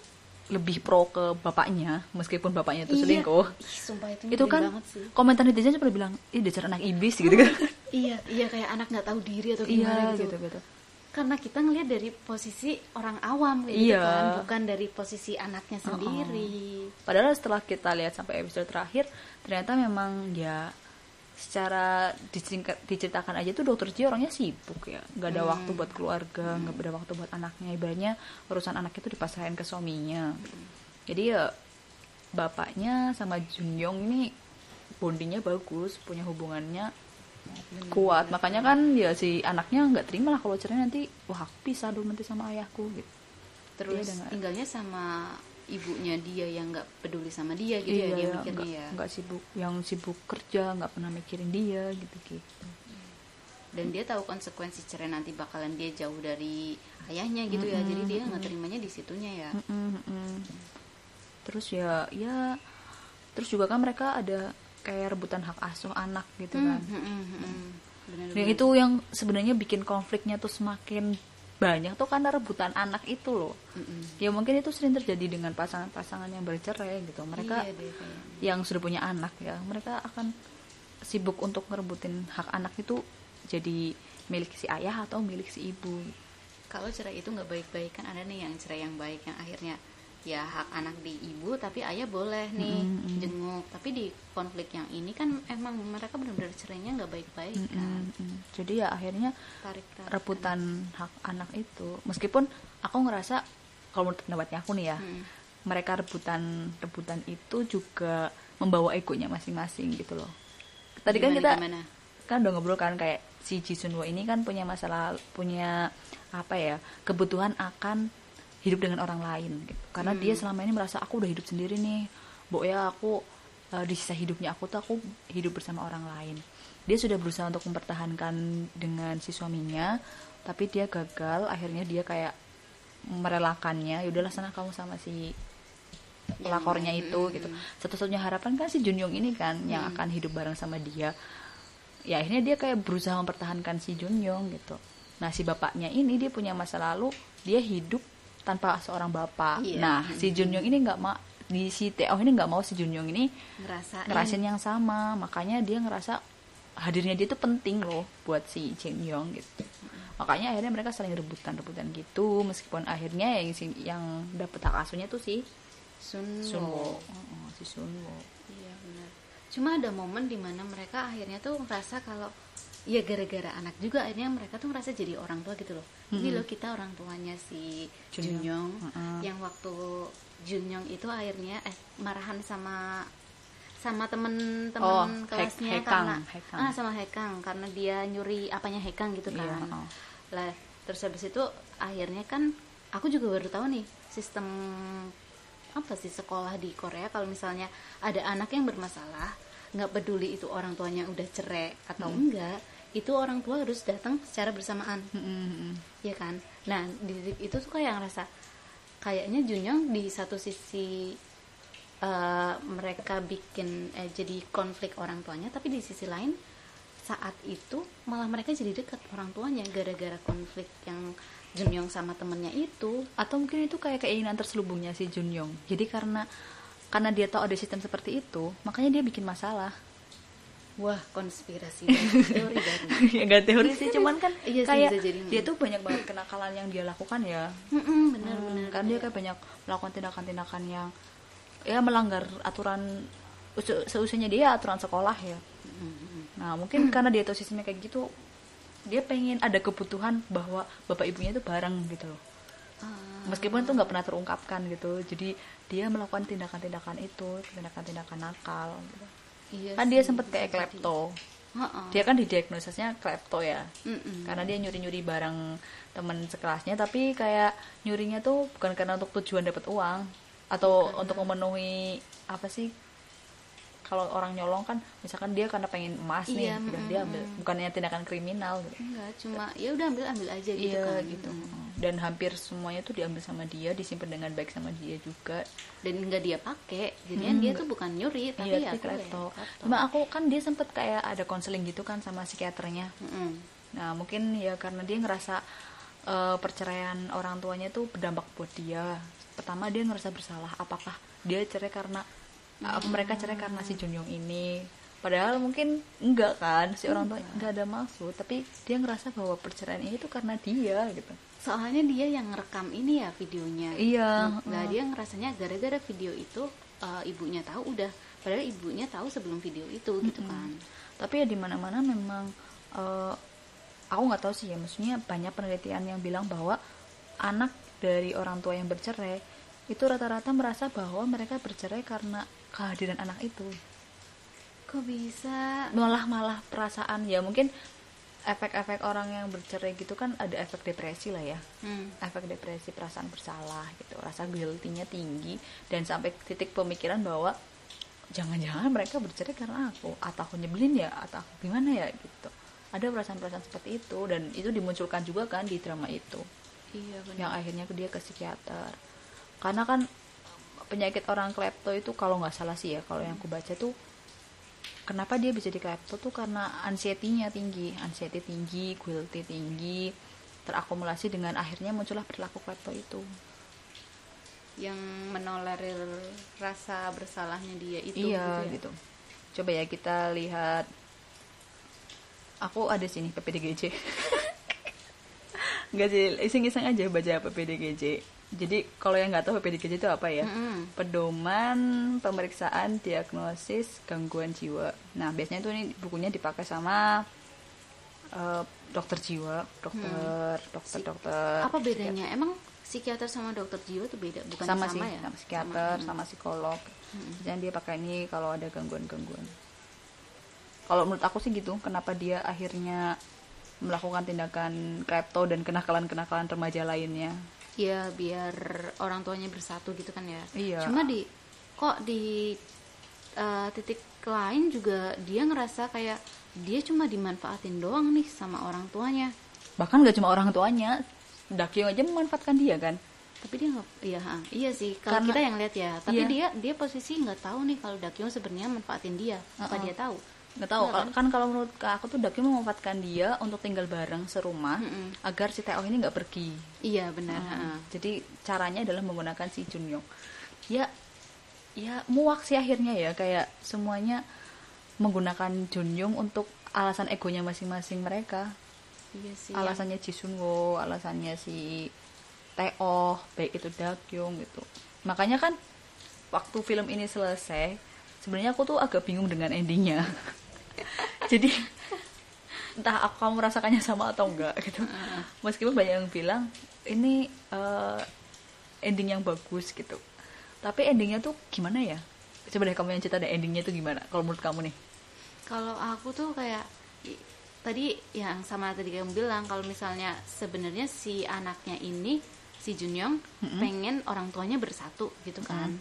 lebih pro ke bapaknya meskipun bapaknya itu Iya. selingkuh Ih, sumpah itu, itu kan sih. komentar netizen pada bilang ih dasar anak iblis gitu kan <laughs> iya iya kayak anak nggak tahu diri atau iya gimana gitu gitu. gitu karena kita ngelihat dari posisi orang awam gitu Iya. kan bukan dari posisi anaknya sendiri padahal setelah kita lihat sampai episode terakhir ternyata memang ya secara disingkat, diceritakan aja tuh dokter J orangnya sibuk ya. Nggak ada Hmm. waktu buat keluarga nggak ada waktu buat anaknya. Ibaratnya urusan anaknya tuh dipasrahin ke suaminya. Jadi ya bapaknya sama Junyoung ini bondingnya bagus punya hubungannya kuat. Makanya kan ya si anaknya nggak terima lah kalau cerai nanti wah aku pisah dulu nanti sama ayahku gitu. Terus udah nggak- tinggalnya sama ibunya dia yang nggak peduli sama dia gitu ya dia mikirnya nggak ya nggak sibuk yang sibuk kerja nggak pernah mikirin dia gitu gitu dan dia tahu konsekuensi cerai nanti bakalan dia jauh dari ayahnya gitu ya jadi dia nggak terimanya di situnya ya Mm-mm, mm-mm. terus ya ya terus juga kan mereka ada kayak rebutan hak asuh anak gitu kan Hmm, hmm, hmm, hmm. Bener-bener. yang itu yang sebenarnya bikin konfliknya tuh semakin banyak tuh karena rebutan anak itu loh. Mm-mm. ya mungkin itu sering terjadi dengan pasangan-pasangan yang bercerai gitu. Mereka iya deh yang sudah punya anak ya mereka akan sibuk untuk ngerebutin hak anak itu jadi milik si ayah atau milik si ibu. Kalau cerai itu nggak baik-baik kan ada nih yang cerai yang baik yang akhirnya ya hak anak di ibu tapi ayah boleh nih Mm-mm. jenguk tapi di konflik yang ini kan emang mereka benar-benar cerainya nggak baik-baik kan Mm-mm. jadi ya akhirnya tarik tarik rebutan hak anak itu meskipun aku ngerasa kalau menurut pendapatnya aku nih ya Mm. mereka rebutan rebutan itu juga membawa egonya masing-masing gitu loh tadi kan Gimana, kita gimana? kan udah ngobrol kan kayak si Ji Sun Wo ini kan punya masalah punya apa ya kebutuhan akan hidup dengan orang lain gitu. karena Hmm. dia selama ini merasa aku udah hidup sendiri nih bo ya aku eh, di sisa hidupnya aku tuh aku hidup bersama orang lain dia sudah berusaha untuk mempertahankan dengan si suaminya tapi dia gagal akhirnya dia kayak merelakannya yaudahlah sana kamu sama si pelakornya Yang- itu gitu mm. satu-satunya harapan kan si Junyoung ini kan yang Hmm. akan hidup bareng sama dia ya akhirnya dia kayak berusaha mempertahankan si Junyoung gitu nah si bapaknya ini dia punya masa lalu dia hidup tanpa seorang bapak. Iya. nah si Junyoung ini nggak mau di si Teo ini nggak mau si Junyoung ini ngerasain. ngerasain yang sama. Makanya dia ngerasa hadirnya dia itu penting loh buat si Junyoung gitu. Makanya akhirnya mereka saling rebutan-rebutan gitu. Meskipun akhirnya yang si- yang dapet hak asuhnya tuh si Sunwo. Sunwo Oh, si Sunwo Iya benar. Cuma ada momen di mana mereka akhirnya tuh ngerasa kalau ya gara-gara anak juga akhirnya mereka tuh ngerasa jadi orang tua gitu loh. Ini Mm-mm. loh kita orang tuanya si Junyoung. Junyoung Mm-mm. yang waktu Junyoung itu akhirnya eh marahan sama sama temen-temen Oh, kelasnya Hekang, karena Hekang. ah sama Hekang karena dia nyuri apanya Hekang gitu kan. Iya, oh. Lah terus habis itu akhirnya kan aku juga baru tahu nih sistem apa sih sekolah di Korea kalau misalnya ada anak yang bermasalah nggak peduli itu orang tuanya udah cerai atau enggak itu orang tua harus datang secara bersamaan. Mm-mm. ya kan? Nah di titik itu tuh kayak ngerasa kayaknya Junyoung di satu sisi eh, mereka bikin eh, jadi konflik orang tuanya tapi di sisi lain saat itu malah mereka jadi dekat orang tuanya gara-gara konflik yang Junyoung sama temennya itu. Atau mungkin itu kayak keinginan terselubungnya si Junyoung. Jadi karena karena dia tahu ada sistem seperti itu makanya dia bikin masalah wah konspirasi. <laughs> Teori baru ya nggak teori. Sih cuman kan Iya sih, kayak jadi. dia tuh banyak banget kenakalan yang dia lakukan ya. Mm-mm, bener Hmm, bener kan dia kayak banyak melakukan tindakan-tindakan yang ya melanggar aturan seusianya dia aturan sekolah ya. Nah mungkin karena dia tahu sistemnya kayak gitu dia pengen ada kebutuhan bahwa bapak ibunya itu bareng gitu loh. Ah, meskipun itu nggak pernah terungkapkan gitu jadi dia melakukan tindakan-tindakan itu tindakan-tindakan nakal gitu. Iya kan dia sih, sempet bisa kayak klepto Ha-ha. dia kan didiagnosisnya klepto ya Mm-mm. karena dia nyuri-nyuri barang teman sekelasnya tapi kayak nyurinya tuh bukan karena untuk tujuan dapat uang atau untuk memenuhi apa sih kalau orang nyolong kan misalkan dia karena pengen emas nih Iya, udah mm, dia ambil mm. bukannya tindakan kriminal gitu enggak cuma ya udah ambil ambil aja gitu iya kan gitu Mm. dan hampir semuanya tuh diambil sama dia disimpan dengan baik sama dia juga dan enggak dia pakai jadinya Hmm, dia enggak. tuh bukan nyuri tapi iya ya tapi tuh ya, klepto. cuma aku kan dia sempet kayak ada konseling gitu kan sama psikiaternya Mm-mm. Nah, mungkin ya karena dia ngerasa eh, perceraian orang tuanya tuh berdampak buat dia. Pertama dia ngerasa bersalah. Apakah dia cerai karena apa mereka cerai karena si Junyong ini? Padahal mungkin enggak kan, si orang tua enggak ada maksud, tapi dia ngerasa bahwa perceraian ini tuh karena dia gitu. soalnya dia yang ngerekam ini ya videonya Iya, nah heeh. dia ngerasanya gara-gara video itu eh, ibunya tahu udah padahal ibunya tahu sebelum video itu gitu kan Tapi ya di mana-mana memang eh, aku nggak tahu sih ya, maksudnya banyak penelitian yang bilang bahwa anak dari orang tua yang bercerai itu rata-rata merasa bahwa mereka bercerai karena kehadiran anak itu. kok bisa? Malah malah perasaan ya mungkin efek-efek orang yang bercerai gitu kan ada efek depresi lah ya. Hmm. efek depresi perasaan bersalah gitu rasa guilty-nya tinggi dan sampai titik pemikiran bahwa jangan-jangan mereka bercerai karena aku atau aku nyebelin ya atau aku gimana ya gitu. Ada perasaan-perasaan seperti itu dan itu dimunculkan juga kan di drama itu. Iya benar. Yang akhirnya dia ke psikiater. Karena kan penyakit orang klepto itu kalau nggak salah sih ya kalau yang aku baca tuh kenapa dia bisa di klepto tuh karena anxiety-nya tinggi anxiety tinggi guilty tinggi terakumulasi dengan akhirnya muncullah perilaku klepto itu yang menolerir rasa bersalahnya dia itu iya ya? gitu coba ya kita lihat aku ada sini PPDGJ Enggak <laughs> sih, iseng-iseng aja baca PPDGJ. Jadi kalau yang nggak tahu PPDGJ itu apa ya? Mm-mm. Pedoman pemeriksaan diagnosis gangguan jiwa. Nah biasanya itu nih bukunya dipakai sama eh, dokter jiwa, dokter, dokter, dokter. apa bedanya emang psikiater sama dokter jiwa tuh beda bukan sama, sama, sih, ya sama psikiater, Sama. sama, psikolog. Mm-mm. Jangan dia pakai ini kalau ada gangguan-gangguan. Kalau menurut aku sih gitu, kenapa dia akhirnya melakukan tindakan klepto dan kenakalan-kenakalan remaja lainnya. Ya biar orang tuanya bersatu gitu kan ya Iya. cuma di kok di eh, titik lain juga dia ngerasa kayak dia cuma dimanfaatin doang nih sama orang tuanya Bahkan gak cuma orang tuanya, Dakyong aja memanfaatkan dia kan. tapi dia nggak iya ha, iya sih kalau Karena- kita yang lihat ya tapi Iya. dia dia posisi nggak tahu nih kalau Dakyong sebenarnya manfaatin dia apa Uh-uh. dia tahu Nggak tahu, kan? kan kalau menurut aku tuh Dakyong memanfaatkan dia untuk tinggal bareng serumah Mm-mm. agar si Teo ini nggak pergi. iya benar. Hmm. Jadi caranya adalah menggunakan si Junyong. Ya, ya muak sih akhirnya ya kayak semuanya menggunakan Junyong untuk alasan egonya masing-masing mereka. iya sih alasannya Jisunwo, alasannya si Teo, baik itu Dakyung gitu. Makanya kan waktu film ini selesai, sebenarnya aku tuh agak bingung dengan endingnya. <laughs> <laughs> Jadi entah aku kamu merasakannya sama atau enggak gitu. Meskipun banyak yang bilang ini eh, ending yang bagus gitu. Tapi endingnya tuh gimana ya? Coba deh kamu yang cerita deh endingnya tuh gimana? Kalau menurut kamu nih? Kalau aku tuh kayak tadi yang sama tadi kamu bilang kalau misalnya sebenarnya si anaknya ini si Junyong Mm-mm. pengen orang tuanya bersatu gitu kan.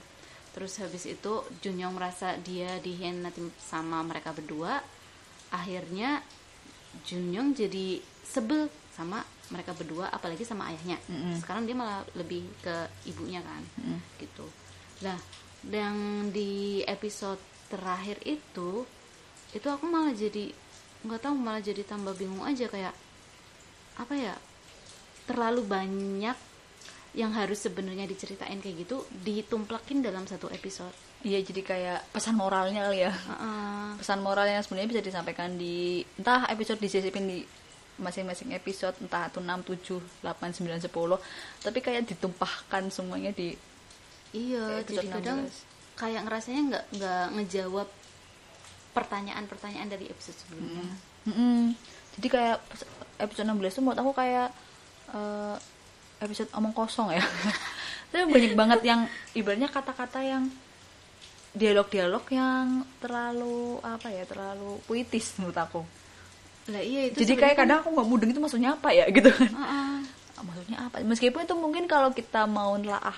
Terus habis itu Junyong merasa dia dihianatin sama mereka berdua. Akhirnya Junyong jadi sebel sama mereka berdua apalagi sama ayahnya. Mm-mm. Sekarang dia malah lebih ke ibunya kan Mm. gitu. Nah, yang di episode terakhir itu itu aku malah jadi nggak tahu malah jadi tambah bingung aja kayak apa ya terlalu banyak yang harus sebenarnya diceritain kayak gitu ditumplakin dalam satu episode iya jadi kayak pesan moralnya kali ya Heeh. pesan moral yang sebenarnya bisa disampaikan di entah episode disisipin di masing-masing episode entah itu 6, 7, 8, 9, 10 tapi kayak ditumpahkan semuanya di iya jadi kadang 16. kayak ngerasanya nggak nggak ngejawab pertanyaan-pertanyaan dari episode sebelumnya Mm-mm. jadi kayak episode 16 tuh menurut aku kayak eh, episode omong kosong ya. <laughs> Tapi banyak banget yang ibaratnya kata-kata yang dialog-dialog yang terlalu apa ya terlalu puitis menurut aku. Lah iya itu jadi kayak kan- kadang aku nggak mudeng itu maksudnya apa ya <laughs> gitu kan. Heeh. maksudnya apa? Meskipun itu mungkin kalau kita mau nelaah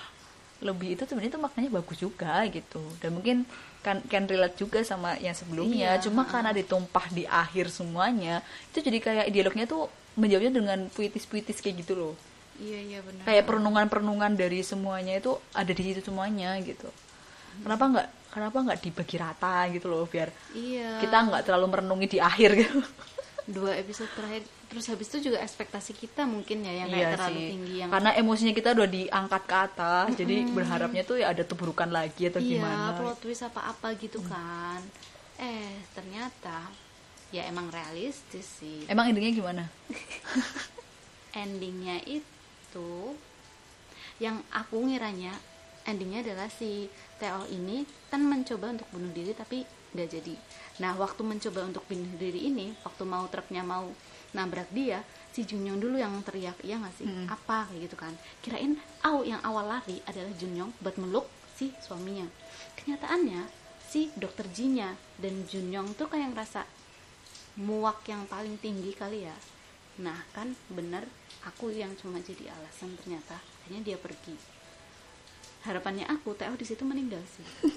lebih itu sebenarnya itu maknanya bagus juga gitu. Dan mungkin kan can relate juga sama yang sebelumnya. Iya, cuma karena ditumpah di akhir semuanya itu jadi kayak dialognya tuh menjawabnya dengan puitis-puitis kayak gitu loh iya iya benar. Kayak perenungan-perenungan dari semuanya itu ada di situ semuanya gitu. Kenapa nggak kenapa nggak dibagi rata gitu loh biar iya. kita nggak terlalu merenungi di akhir gitu. Dua episode terakhir terus habis itu juga ekspektasi kita mungkin ya yang Iya terlalu sih. tinggi yang karena emosinya kita udah diangkat ke atas jadi berharapnya tuh ya ada tuburukan lagi atau iya gimana. plot twist apa apa gitu kan. Eh ternyata ya emang realistis sih. Emang endingnya gimana? <laughs> Endingnya itu yang aku ngiranya endingnya adalah si Teo ini kan mencoba untuk bunuh diri tapi nggak jadi. Nah waktu mencoba untuk bunuh diri ini waktu mau truknya mau nabrak dia si Junyong dulu yang teriak iya nggak sih? Hmm. apa? kayak gitu kan. Kirain au yang awal lari adalah Junyong buat meluk si suaminya. Kenyataannya si dokter Jinya dan Junyong tuh kayak ngerasa muak yang paling tinggi kali ya. Nah kan bener aku yang cuma jadi alasan ternyata akhirnya dia pergi harapannya aku Teo di situ meninggal sih <laughs>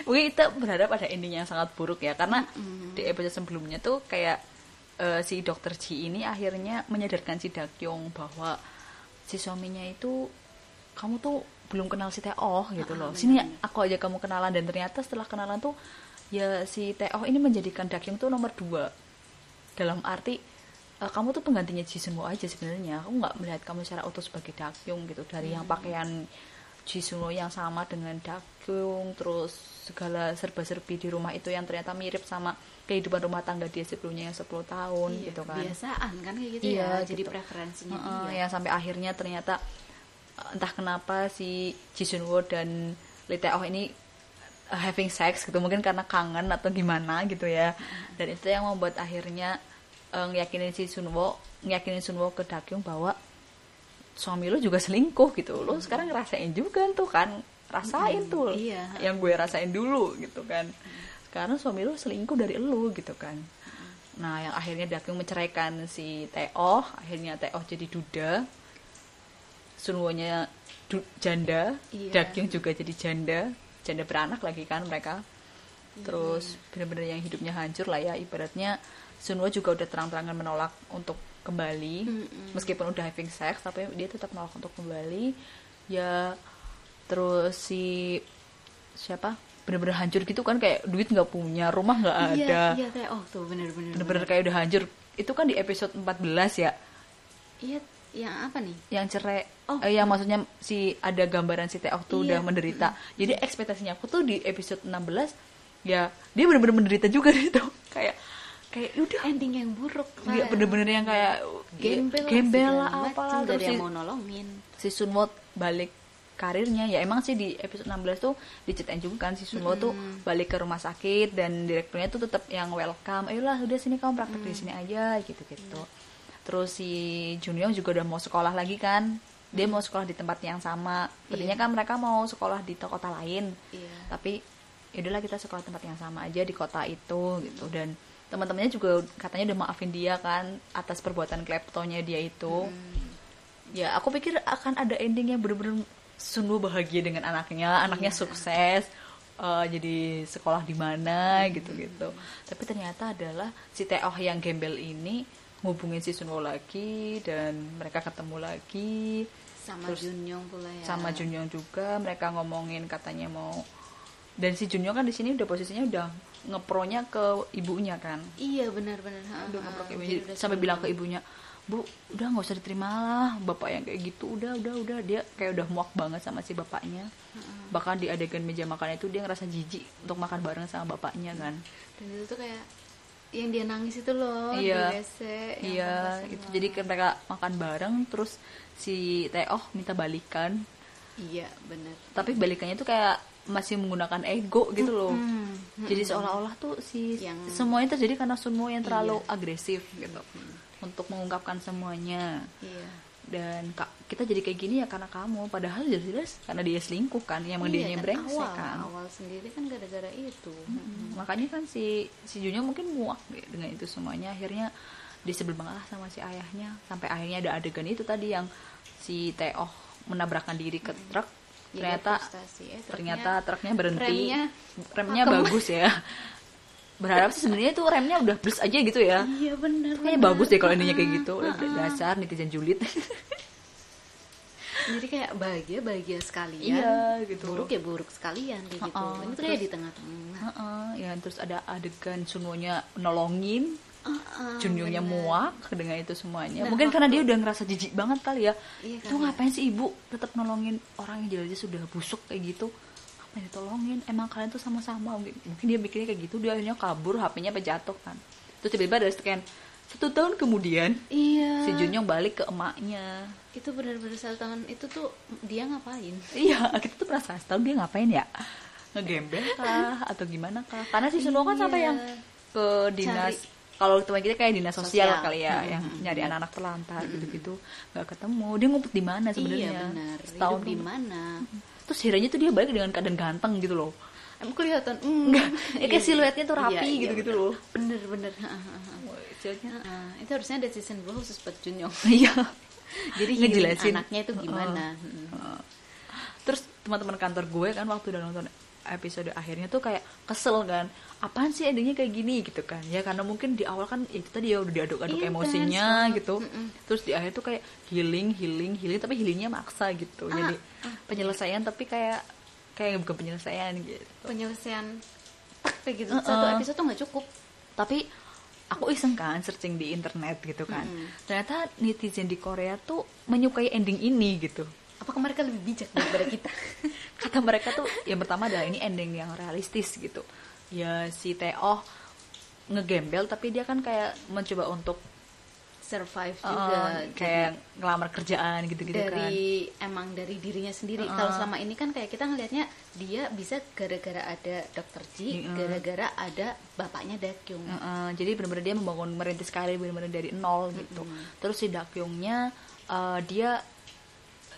Mungkin kita berharap ada ending yang sangat buruk ya karena Mm-mm. di episode sebelumnya tuh kayak eh, si dokter Ji ini akhirnya menyadarkan si Dakyong bahwa si suaminya itu kamu tuh belum kenal si Teo gitu Ah, loh. benar, Sini benar. aku aja kamu kenalan dan ternyata setelah kenalan tuh ya si Teo ini menjadikan Dakyong tuh nomor dua dalam arti eh, kamu tuh penggantinya Jisuno aja sebenarnya. Aku nggak melihat kamu secara utuh sebagai Dakyong gitu. Dari yang pakaian Jisuno yang sama dengan Dakyong terus segala serba-serbi di rumah itu yang ternyata mirip sama kehidupan rumah tangga dia sebelumnya yang 10 tahun Iya, gitu kan. kebiasaan kan kayak gitu Iya, ya. Jadi gitu. preferensinya Heeh, dia. yang sampai akhirnya ternyata eh, entah kenapa si Jisunwo dan Lee Tae-oh ini uh, having sex gitu. Mungkin karena kangen atau gimana gitu ya. Dan itu yang membuat akhirnya uh, ngeyakinin si Sunwo ngeyakinin Sunwo ke Dakyung bahwa suami lo juga selingkuh gitu. Lo sekarang ngerasain juga tuh kan. Rasain tuh iya. yang gue rasain dulu gitu kan. Karena suami lo selingkuh dari lo gitu kan. Nah yang akhirnya Dakyung menceraikan si Teo akhirnya Teo jadi duda. Sunwonya du- janda. Iya. Dakyung juga jadi janda. Janda beranak lagi kan mereka. Iya, terus benar-benar yang hidupnya hancur lah ya. Ibaratnya Sunwo juga udah terang-terangan menolak untuk kembali. Mm-mm. meskipun udah having sex tapi dia tetap menolak untuk kembali. Ya terus si siapa? Bener-bener hancur gitu kan kayak duit nggak punya rumah nggak ada. iya iya Teo tuh bener-bener. Bener-bener kayak udah hancur. Itu kan di episode 14 ya? Iya yang apa nih? Yang cerai. Oh. eh, yang maksudnya si ada gambaran si Teok tuh Iya. udah menderita. Jadi ekspektasinya aku tuh di episode 16 ya dia bener-bener menderita juga <laughs> gitu. Kayak kayak udah. Ending yang buruk Pak. bener-bener yang kayak gembel, gembel lah apalah terus si, yang mau nolongin si Sunwo balik karirnya. Ya emang sih di episode 16 tuh diceritain juga kan si Sunwo tuh balik ke rumah sakit dan direkturnya tuh tetap yang welcome. Ayolah udah sini kamu praktek di sini aja gitu gitu terus si Junyong juga udah mau sekolah lagi kan. Dia mau sekolah di tempat yang sama. Tadinya Iya. kan mereka mau sekolah di kota lain. Iya. Tapi yaudahlah kita sekolah tempat yang sama aja di kota itu gitu. Dan teman-temannya juga katanya udah maafin dia kan atas perbuatan kleptonya dia itu. Ya aku pikir akan ada ending yang bener-bener Sunwo bahagia dengan anaknya. Anaknya sukses eh, jadi sekolah di mana gitu-gitu. Tapi ternyata adalah si Teoh yang gembel ini ngubungin si Sunwo lagi dan mereka ketemu lagi. Sama Terus Junyong pula ya. sama Junyong juga. Mereka ngomongin katanya mau dan si Junyong kan di sini udah posisinya udah ngepronya ke ibunya kan? Iya benar-benar. Udah ngepro ke ibunya sampai bilang ke ibunya bu udah nggak usah diterima lah bapak yang kayak gitu udah udah udah. Dia kayak udah muak banget sama si bapaknya. Bahkan di adegan meja makan itu dia ngerasa jijik untuk makan bareng sama bapaknya kan. Dan itu tuh kayak yang dia nangis itu loh Iya. yang iya itu jadi mereka makan bareng terus si Teoh minta balikan. Iya benar. Tapi balikannya tuh kayak masih menggunakan ego gitu loh. Hmm, jadi seolah-olah tuh si Yang- semuanya terjadi karena Sunwo yang terlalu Iya. agresif gitu. Untuk mengungkapkan semuanya. Iya. Dan kak kita jadi kayak gini ya karena kamu. Padahal jelas-jelas karena dia selingkuh kan yang iya, dia kan brengsek awal, kan. awal sendiri kan gara-gara itu. Hmm, makanya kan si si Junyo mungkin muak deh dengan itu semuanya. Akhirnya disebel banget lah sama si ayahnya. Sampai akhirnya ada adegan itu tadi yang si Teoh menabrakkan diri ke truk ternyata frustasi. Eh, ternyata truknya berhenti. remnya remnya pakem. bagus ya. Berharap sih sebenarnya tuh remnya udah plus aja gitu ya. Iya benar kayaknya bagus deh kalau ininya kayak gitu. Udah dasar netizen julid. <laughs> Jadi kayak bahagia bahagia sekalian. Iya, gitu. buruk ya buruk sekalian kayak gitu. Ha-ha, ini tuh kayak di tengah-tengah. Heeh, ya terus ada adegan Sunwonya nolongin Bener. muak dengan itu semuanya. Nah, Mungkin waktu- karena dia udah ngerasa jijik banget kali ya. Iya, itu ya. ngapain sih ibu tetap nolongin orang yang jelas sudah busuk kayak gitu? Ngapain ditolongin? Emang kalian tuh sama-sama. Mungkin mungkin dia mikirnya kayak gitu, dia akhirnya kabur, HP-nya apa jatuh kan. Terus tiba-tiba ada scan. Satu tahun kemudian iya si Junyong balik ke emaknya. itu benar-benar satu tahun itu tuh dia ngapain Iya, kita tuh penasaran setahun dia ngapain ya? Ngegembel kah atau gimana kah? Karena si Sunwo kan sampai Iya. yang ke dinas kalau teman kita kayak dinas sosial, Sosial. kali ya, Hmm, yang hmm, nyari anak-anak terlantar gitu-gitu, nggak ketemu. Dia ngumpet di mana sebenarnya? iya benar Setahun di mana Terus akhirnya tuh dia balik dengan keadaan ganteng gitu loh. emang kelihatan Enggak, ya kayak Iya, siluetnya tuh iya, rapi iya, gitu-gitu bener. loh. bener bener siluetnya Ha, itu harusnya ada season 2 khusus buat Junyoung <laughs> Iya. jadi Ngejelasin. anaknya itu gimana Mm. Heeh. Terus teman-teman kantor gue kan waktu udah nonton episode akhirnya tuh kayak kesel kan. Apaan sih endingnya kayak gini gitu kan. Ya karena mungkin di awal kan itu tadi ya udah diaduk-aduk Intens emosinya banget. gitu. Mm-mm. terus di akhir tuh kayak healing healing healing tapi healingnya maksa gitu. Ah, jadi penyelesaian tapi kayak kayak bukan penyelesaian gitu. Penyelesaian. Kayak gitu. Uh-uh. satu episode tuh nggak cukup. Tapi aku iseng kan searching di internet gitu kan. Mm-mm. ternyata netizen di Korea tuh menyukai ending ini gitu apakah mereka lebih bijak daripada kita? <laughs> Kata mereka tuh yang pertama adalah ini ending yang realistis gitu. Ya si Teo ngegembel tapi dia kan kayak mencoba untuk survive uh, juga kayak ngelamar kerjaan gitu-gitu kan. dari emang dari dirinya sendiri. Uh-uh. kalau selama ini kan kayak kita ngelihatnya dia bisa gara-gara ada dokter Ji Mm-mm. gara-gara ada bapaknya Dakyung. Uh-uh, jadi benar-benar dia membangun merintis karir benar-benar dari nol gitu. Terus si Dakyungnya uh, dia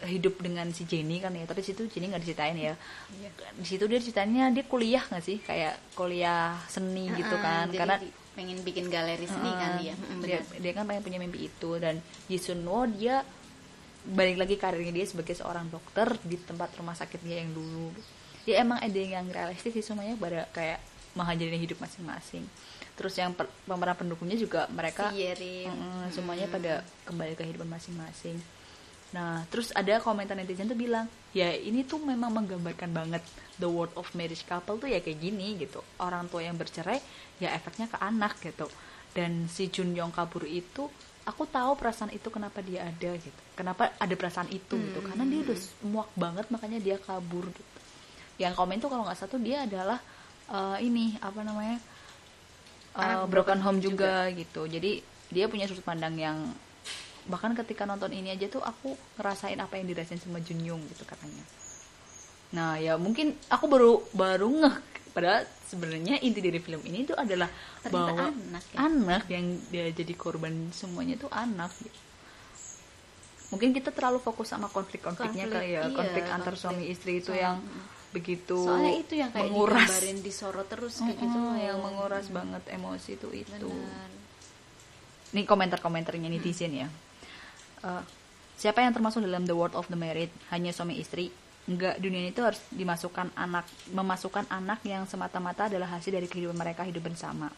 hidup dengan si Jenny kan ya tapi situ Jenny nggak diceritain ya. Iya. di situ dia ceritanya dia kuliah nggak sih? Kayak kuliah seni gitu Uh-uh, kan karena pengen bikin galeri seni Uh, kan dia. Dia, dia kan pengen punya mimpi itu dan Ji Sunwo dia balik lagi karirnya dia sebagai seorang dokter di tempat rumah sakit dia yang dulu. Dia emang ada yang realistis sih semuanya pada kayak menghajarin hidup masing-masing. Terus yang per- pemeran pendukungnya juga mereka. Mm, semuanya Mm. pada kembali ke kehidupan masing-masing nah terus ada komentar netizen tuh bilang ya ini tuh memang menggambarkan banget the world of marriage couple tuh ya kayak gini gitu. Orang tua yang bercerai ya efeknya ke anak gitu. Dan si Jun Yong kabur itu aku tahu perasaan itu kenapa dia ada gitu. Kenapa ada perasaan itu gitu. Karena dia udah muak banget makanya dia kabur gitu. Yang komen tuh kalau nggak satu dia adalah eh, ini apa namanya Anak broken home juga, gitu. Jadi dia punya sudut pandang yang bahkan ketika nonton ini aja tuh aku ngerasain apa yang dirasain sama Jun Young gitu katanya nah ya mungkin aku baru baru ngeh padahal sebenarnya inti dari film ini tuh adalah Ternyata bahwa anak ya. anak yang dia jadi korban semuanya tuh anak gitu. mungkin kita terlalu fokus sama konflik-konfliknya Konflik, kali ya iya, konflik antar konflik. suami istri itu yang begitu soalnya itu yang kayak menguras digambarin disorot terus kayak gitu Mm-mm, loh. yang menguras banget emosi itu itu Benar. ini komentar-komentarnya netizen ya Eh, siapa yang termasuk dalam the world of the married hanya suami istri enggak dunia itu harus dimasukkan anak memasukkan anak yang semata-mata adalah hasil dari kehidupan mereka hidup bersama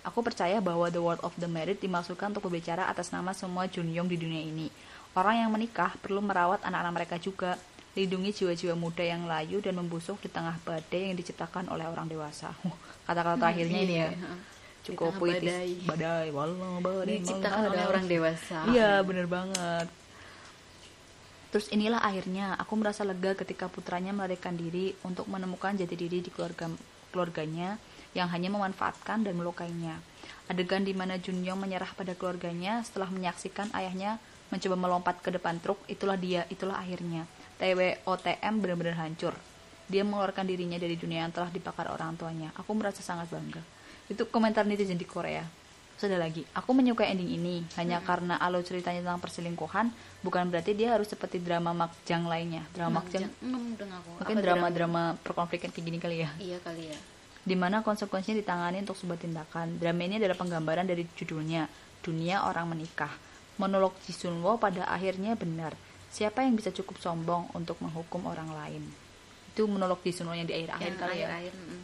Aku percaya bahwa the world of the married dimaksudkan untuk berbicara atas nama semua Junyong di dunia ini. Orang yang menikah perlu merawat anak-anak mereka juga, lindungi jiwa-jiwa muda yang layu dan membusuk di tengah badai yang diciptakan oleh orang dewasa. Kata-kata terakhirnya ini ya. Cukup tengah puitis badai. badai wallah badai diciptakan oleh orang dewasa Iya, bener banget. Terus inilah akhirnya aku merasa lega ketika putranya melarikan diri untuk menemukan jati diri di keluarga keluarganya yang hanya memanfaatkan dan melukainya. Adegan di mana Junyong menyerah pada keluarganya setelah menyaksikan ayahnya mencoba melompat ke depan truk, itulah dia, itulah akhirnya. TWOTM benar-benar hancur. Dia mengeluarkan dirinya dari dunia yang telah dibakar orang tuanya. Aku merasa sangat bangga. Itu komentar netizen di Korea. Sudah lagi, aku menyukai ending ini hanya karena alur ceritanya tentang perselingkuhan, bukan berarti dia harus seperti drama makjang lainnya. Drama makjang Hmm, aku. mungkin drama-drama perkonflikan kayak gini kali ya. iya kali ya Di mana konsekuensinya ditangani untuk sebuah tindakan. Drama ini adalah penggambaran dari judulnya, Dunia Orang Menikah. Monolog Ji Sunwo pada akhirnya benar. Siapa yang bisa cukup sombong untuk menghukum orang lain? Itu monolog Ji Sunwo yang di akhir-akhir yang kali ya. akhir-akhir mm.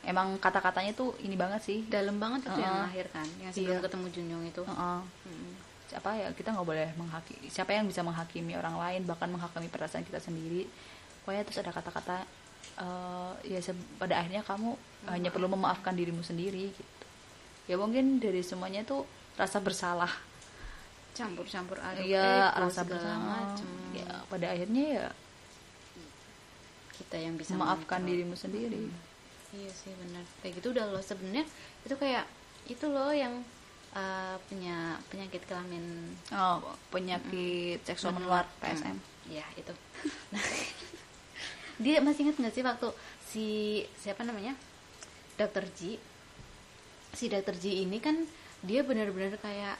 Emang kata-katanya tuh ini banget sih. dalam banget itu yang Heeh. akhir kan yang sebelum Iya. ketemu Junyoung itu Heeh. Mm. siapa ya kita nggak boleh menghakimi siapa yang bisa menghakimi orang lain bahkan menghakimi perasaan kita sendiri pokoknya terus ada kata-kata eh, ya pada akhirnya kamu hanya perlu memaafkan dirimu sendiri gitu ya mungkin dari semuanya tuh rasa bersalah campur-campur aduk ya ego, rasa bersalah macem. ya pada akhirnya ya kita yang bisa memaafkan dirimu sendiri iya sih benar. Kayak gitu udah loh sebenarnya. Itu kayak itu loh yang uh, punya penyakit kelamin. Oh penyakit seksual menular. PSM ya itu. Nah, <laughs> dia masih ingat nggak sih waktu si siapa namanya? Dokter Ji si dokter Ji ini kan dia benar-benar kayak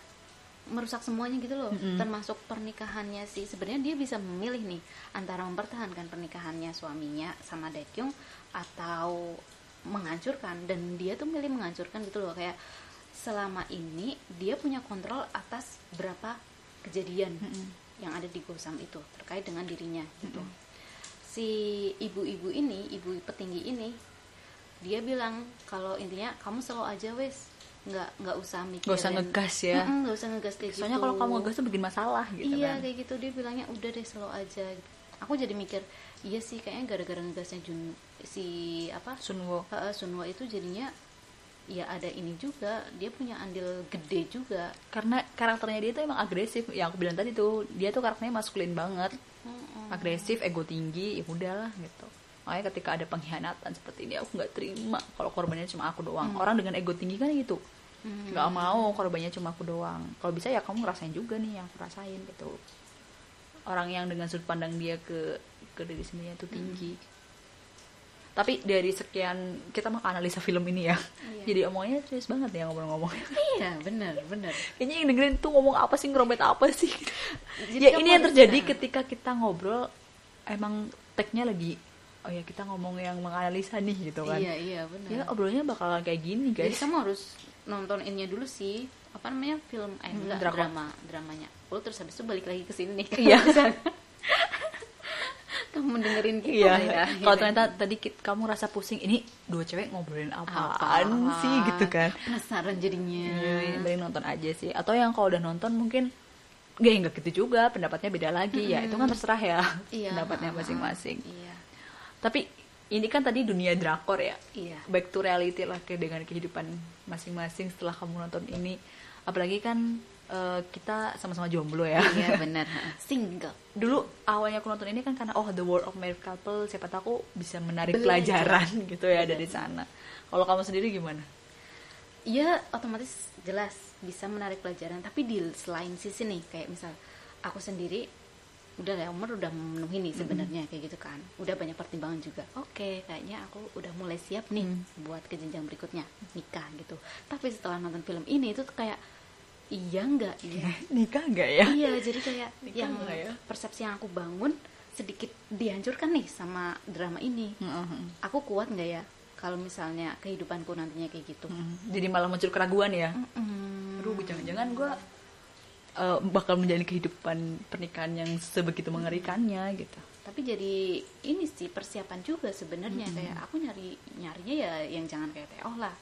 merusak semuanya gitu loh. Mm-mm. termasuk pernikahannya sih. Sebenarnya dia bisa memilih nih antara mempertahankan pernikahannya suaminya sama Daekyung atau menghancurkan dan dia tuh milih menghancurkan gitu loh kayak selama ini dia punya kontrol atas berapa kejadian Mm-mm. yang ada di Gosam itu terkait dengan dirinya gitu. Si ibu-ibu ini, ibu petinggi ini, dia bilang kalau intinya kamu selalu aja wes. Nggak nggak usah mikirin. Gak usah ngegas ya. Mm-mm, nggak usah ngegas kayak soalnya gitu. kalau kamu ngegas tuh bikin masalah gitu iya kan. kayak gitu. Dia bilangnya udah deh slow aja. Aku jadi mikir iya sih kayaknya gara-gara ngegasnya Jun si apa? Sunwo. Uh, Sunwo itu jadinya ya ada ini juga dia punya andil gede juga. Karena karakternya dia tuh emang agresif yang aku bilang tadi tuh dia tuh karakternya maskulin banget. Agresif ego tinggi ya udahlah gitu. Makanya ketika ada pengkhianatan seperti ini aku nggak terima kalau korbannya cuma aku doang. Orang dengan ego tinggi kan gitu. Hmm. nggak mau korbannya cuma aku doang. Kalau bisa ya kamu ngerasain juga nih yang aku rasain gitu. Orang yang dengan sudut pandang dia ke ke diri sendiri itu tinggi. Tapi dari sekian kita mau analisa film ini ya. Iya. jadi omongannya serius banget ya ngobrol-ngomong iya benar benar. Kayaknya yang dengerin tuh ngomong apa sih ngerobet apa sih? Jadi ya ini yang terjadi ketika kita ngobrol emang tagnya lagi oh ya kita ngomong yang menganalisa nih gitu kan. Iya iya benar. Ya obrolannya bakalan kayak gini jadi guys. kamu harus nonton ininya dulu sih. Apa namanya? Film eh Hmm, enggak drakor. drama dramanya. Oh terus habis itu balik lagi ke sini. Nih Iya. <laughs> <laughs> kamu dengerin kita iya. ya. Kalau ternyata tadi kamu rasa pusing ini dua cewek ngobrolin apaan Apa? sih gitu kan? Penasaran jadinya. Iya, dari nonton aja sih. Atau yang kalau udah nonton mungkin gak nggak gitu juga pendapatnya beda lagi. Ya itu kan terserah ya iya. pendapatnya masing-masing. iya. Tapi ini kan tadi dunia drakor ya. Iya. Back to reality lah ke dengan kehidupan masing-masing setelah kamu nonton ini. Apalagi kan eh, kita sama-sama jomblo ya. Iya <laughs> benar single. Dulu awalnya aku nonton ini kan karena oh the world of married couple siapa tahu aku bisa menarik Belajar. pelajaran <laughs> gitu ya dari sana. Kalau kamu sendiri gimana? Iya otomatis jelas bisa menarik pelajaran. Tapi di selain sisi nih kayak misal aku sendiri udah lah umur udah memenuhi nih sebenarnya kayak gitu kan. Udah banyak pertimbangan juga. Oke kayaknya aku udah mulai siap nih Hmm. buat ke jenjang berikutnya nikah gitu. Tapi setelah nonton film ini itu kayak iya nggak iya. Nikah nggak ya? Iya jadi kayak <laughs> Nikah yang ya? persepsi yang aku bangun sedikit dihancurkan nih sama drama ini. Mm-mm. aku kuat nggak ya kalau misalnya kehidupanku nantinya kayak gitu? Mm-mm. jadi malah muncul keraguan ya? Mm-mm. aduh jangan-jangan gue bakal menjalani kehidupan pernikahan yang sebegitu mengerikannya gitu. Tapi jadi ini sih persiapan juga sebenarnya. Kayak aku nyari nyarinya ya yang jangan kayak Teo lah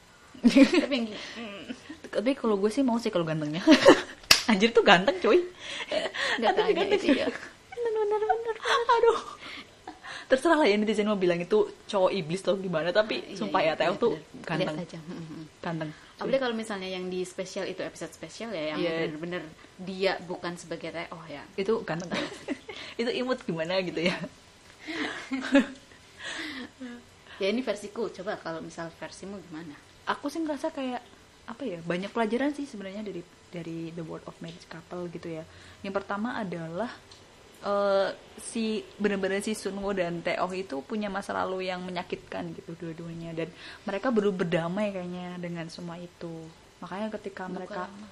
tapi yang gini, mm, tapi kalau gue sih mau sih kalau gantengnya <laughs> anjir tuh ganteng cuy nggak Ganteng, ganteng. itu ya bener bener. aduh terserah lah ya netizen mau bilang itu cowok iblis atau gimana tapi Iya, sumpah iya, ya iya, tuh bener. ganteng Lihat aja. Mm, mm. ganteng Apalagi kalau misalnya yang di spesial itu episode spesial ya yang Iya. bener-bener dia bukan sebagai Teh oh ya. itu ganteng <laughs> itu imut gimana gitu ya <laughs> Ya ini versiku. Coba kalau misal versimu gimana? Aku sih ngerasa kayak apa ya banyak pelajaran sih sebenarnya dari dari The World of Marriage Couple gitu ya. Yang pertama adalah eh, si bener-bener si Sunwo dan Taeoh itu punya masa lalu yang menyakitkan gitu dua-duanya. Dan mereka baru berdamai kayaknya dengan semua itu. Makanya ketika Luka mereka lama.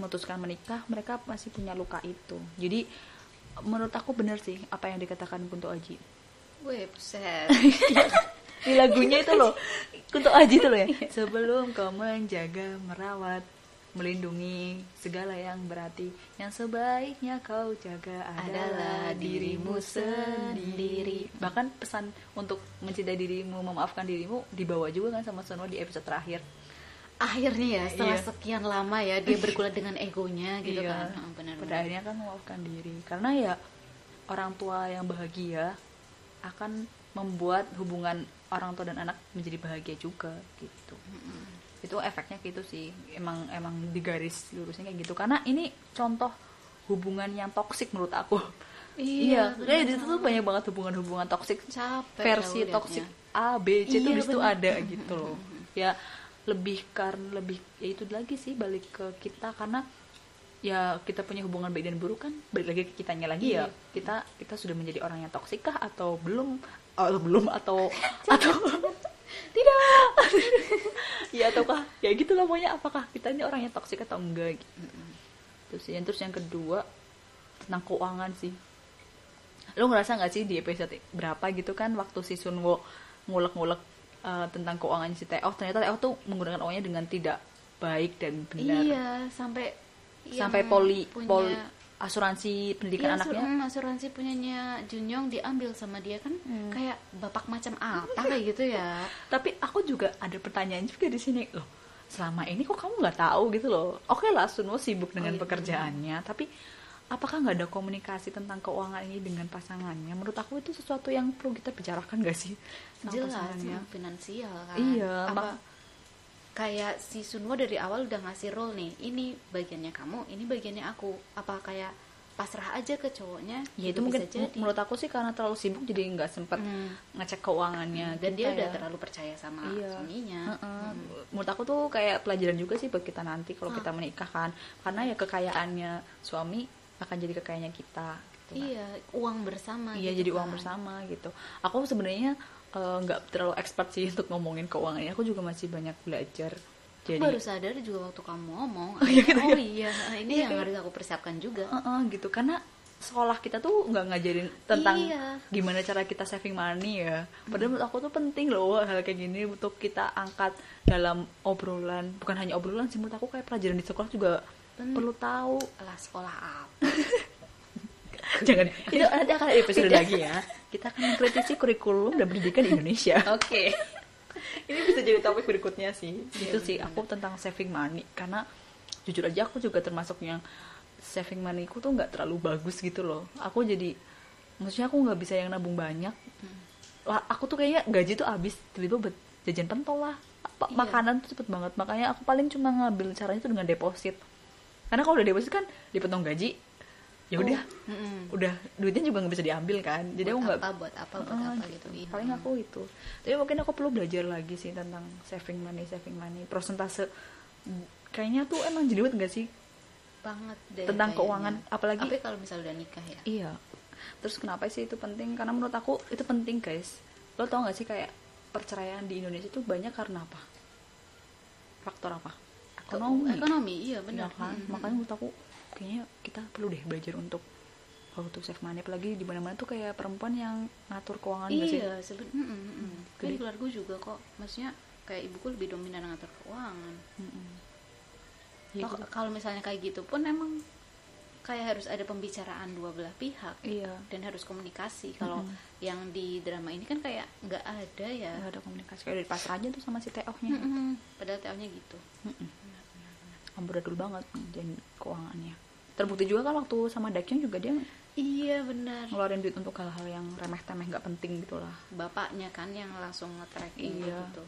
memutuskan menikah mereka masih punya luka itu. Jadi menurut aku bener sih apa yang dikatakan Kunto Aji. Buset. <laughs> di lagunya itu loh Kunto Aji itu loh ya <laughs> sebelum kau menjaga merawat melindungi segala yang berarti yang sebaiknya kau jaga adalah dirimu sendiri bahkan pesan untuk mencintai dirimu memaafkan dirimu dibawa juga kan sama Sono di episode terakhir Akhirnya ya setelah Iya. sekian lama ya dia bergulat dengan egonya gitu Iya. kan. Oh, benar pada akhirnya kan memaafkan diri karena ya orang tua yang bahagia akan membuat hubungan orang tua dan anak menjadi bahagia juga gitu. Itu efeknya gitu sih emang emang di garis lurusnya kayak gitu. Karena ini contoh hubungan yang toksik menurut aku. Iya, iya benar. di situ tuh banyak banget hubungan-hubungan toksik Capek versi toksik. A B C itu Iya, di situ benar. ada gitu loh. Ya lebih karena lebih ya itu lagi sih balik ke kita. Karena ya kita punya hubungan baik dan buruk kan balik lagi ke kitanya lagi ya. Iya. kita kita sudah menjadi orang yang toksik kah atau belum atau belum atau <laughs> atau Tidak. ya ataukah ya gitu lah pokoknya apakah kita ini orang yang toksik atau enggak gitu. terus yang terus yang kedua tentang keuangan sih lo ngerasa nggak sih di episode berapa gitu kan waktu si Sunwo ngulek-ngulek eh, tentang keuangan si Teo ternyata Teo tuh menggunakan uangnya dengan tidak baik dan benar Iya, sampai sampai poli punya- poli asuransi pendidikan Iya, anaknya hmm, asuransi punyanya Junyong diambil sama dia kan Hmm. kayak bapak macam apa kayak gitu ya. <laughs> tapi aku juga ada pertanyaan juga di sini loh selama ini kok kamu nggak tahu gitu loh oke lah Sunwo sibuk dengan Oh, iya. pekerjaannya tapi apakah nggak ada komunikasi tentang keuangan ini dengan pasangannya menurut aku itu sesuatu yang perlu kita bicarakan gak sih sama Jelas pasangannya finansial kan. Iya, Apa kayak si Sunwo dari awal udah ngasih role nih. Ini bagiannya kamu, ini bagiannya aku. Apa kayak pasrah aja ke cowoknya? ya itu mungkin jadi. menurut aku sih karena terlalu sibuk jadi nggak sempet Hmm. ngecek keuangannya dan kita dia udah ya. terlalu percaya sama Iya. suaminya. Heeh. Hmm. Menurut aku tuh kayak pelajaran juga sih buat kita nanti kalau Ah. kita menikah kan karena ya kekayaannya suami akan jadi kekayaannya kita gitu kan. Iya, uang bersama. Iya gitu jadi uang kan. bersama gitu. Aku sebenarnya eh, nggak terlalu expert sih untuk ngomongin keuangan ini. Aku juga masih banyak belajar. Aku Jadi baru sadar juga waktu kamu ngomong. Oh, iya gitu oh ya? iya, ini Iya, yang kayak- harus aku persiapkan juga. eh-eh, gitu karena sekolah kita tuh nggak ngajarin tentang Iya. gimana cara kita saving money ya. Padahal menurut aku tuh penting loh hal kayak gini untuk kita angkat dalam obrolan. Bukan hanya obrolan sih menurut aku kayak pelajaran di sekolah juga Pen- perlu tahu. Lah sekolah apa? <laughs> Jangan itu nanti akan ada episode lagi ya. Kita akan mengkritisi kurikulum dan pendidikan di Indonesia. Oke. <laughs> ini bisa jadi topik berikutnya sih. Itu sih aku tentang saving money. Karena jujur aja aku juga termasuk yang saving money ku tuh nggak terlalu bagus gitu loh. Aku jadi maksudnya aku nggak bisa yang nabung banyak. Lah aku tuh kayaknya gaji tuh habis tiba-tiba buat jajan pentol lah. Apa Iya. makanan tuh cepet banget. Makanya aku paling cuma ngambil caranya tuh dengan deposit. Karena kalau udah deposit kan dipotong gaji ya udah Oh, mm-mm. udah duitnya juga nggak bisa diambil kan jadi aku buat nggak apa, buat apa, buat Ah, apa gitu. Iya. paling aku itu tapi mungkin aku perlu belajar lagi sih tentang saving money saving money persentase kayaknya tuh emang jelimet gak sih banget deh tentang kayaknya. keuangan apalagi Apalagi kalau misal udah nikah ya. iya terus kenapa sih itu penting karena menurut aku itu penting guys lo tau gak sih kayak perceraian di Indonesia tuh banyak karena apa faktor apa ekonomi Ekonomi, iya benar. kan Mm-mm. makanya menurut aku kayaknya kita perlu deh belajar untuk kalau untuk save money apalagi di mana mana tuh kayak perempuan yang ngatur keuangan gak Iya, seben mm, mm, mm. Jadi- di keluarga juga kok. Maksudnya kayak ibuku lebih dominan ngatur keuangan. Ya, Toh, gitu. kalau misalnya kayak gitu pun emang kayak harus ada pembicaraan dua belah pihak iya dan harus komunikasi. Kalau Mm-mm. yang di drama ini kan kayak nggak ada ya. nggak ada komunikasi kayak dari pasar aja tuh sama si Teohnya Mm-mm. Padahal teonya gitu. Mm-mm. Amburadul banget dan keuangannya. Terbukti juga kan waktu sama Dakyung juga dia iya benar. ngeluarin duit untuk hal-hal yang remeh temeh nggak penting gitulah bapaknya kan yang langsung nge-tracking Iya. gitu.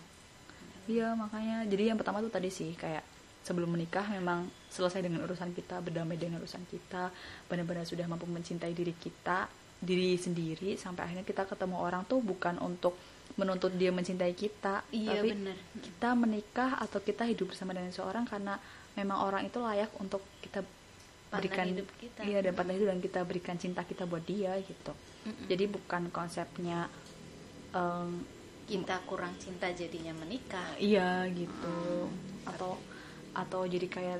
Iya makanya. Jadi yang pertama tuh tadi sih kayak sebelum menikah memang selesai dengan urusan kita berdamai dengan urusan kita benar-benar sudah mampu mencintai diri kita diri sendiri sampai akhirnya kita ketemu orang tuh bukan untuk menuntut dia mencintai kita iya tapi benar. kita menikah atau kita hidup bersama dengan seorang karena memang orang itu layak untuk kita berikan hidup kita. iya dan partner hidup dan kita berikan cinta kita buat dia gitu Mm-mm. jadi bukan konsepnya em, kita kurang cinta jadinya menikah iya gitu atau atau jadi kayak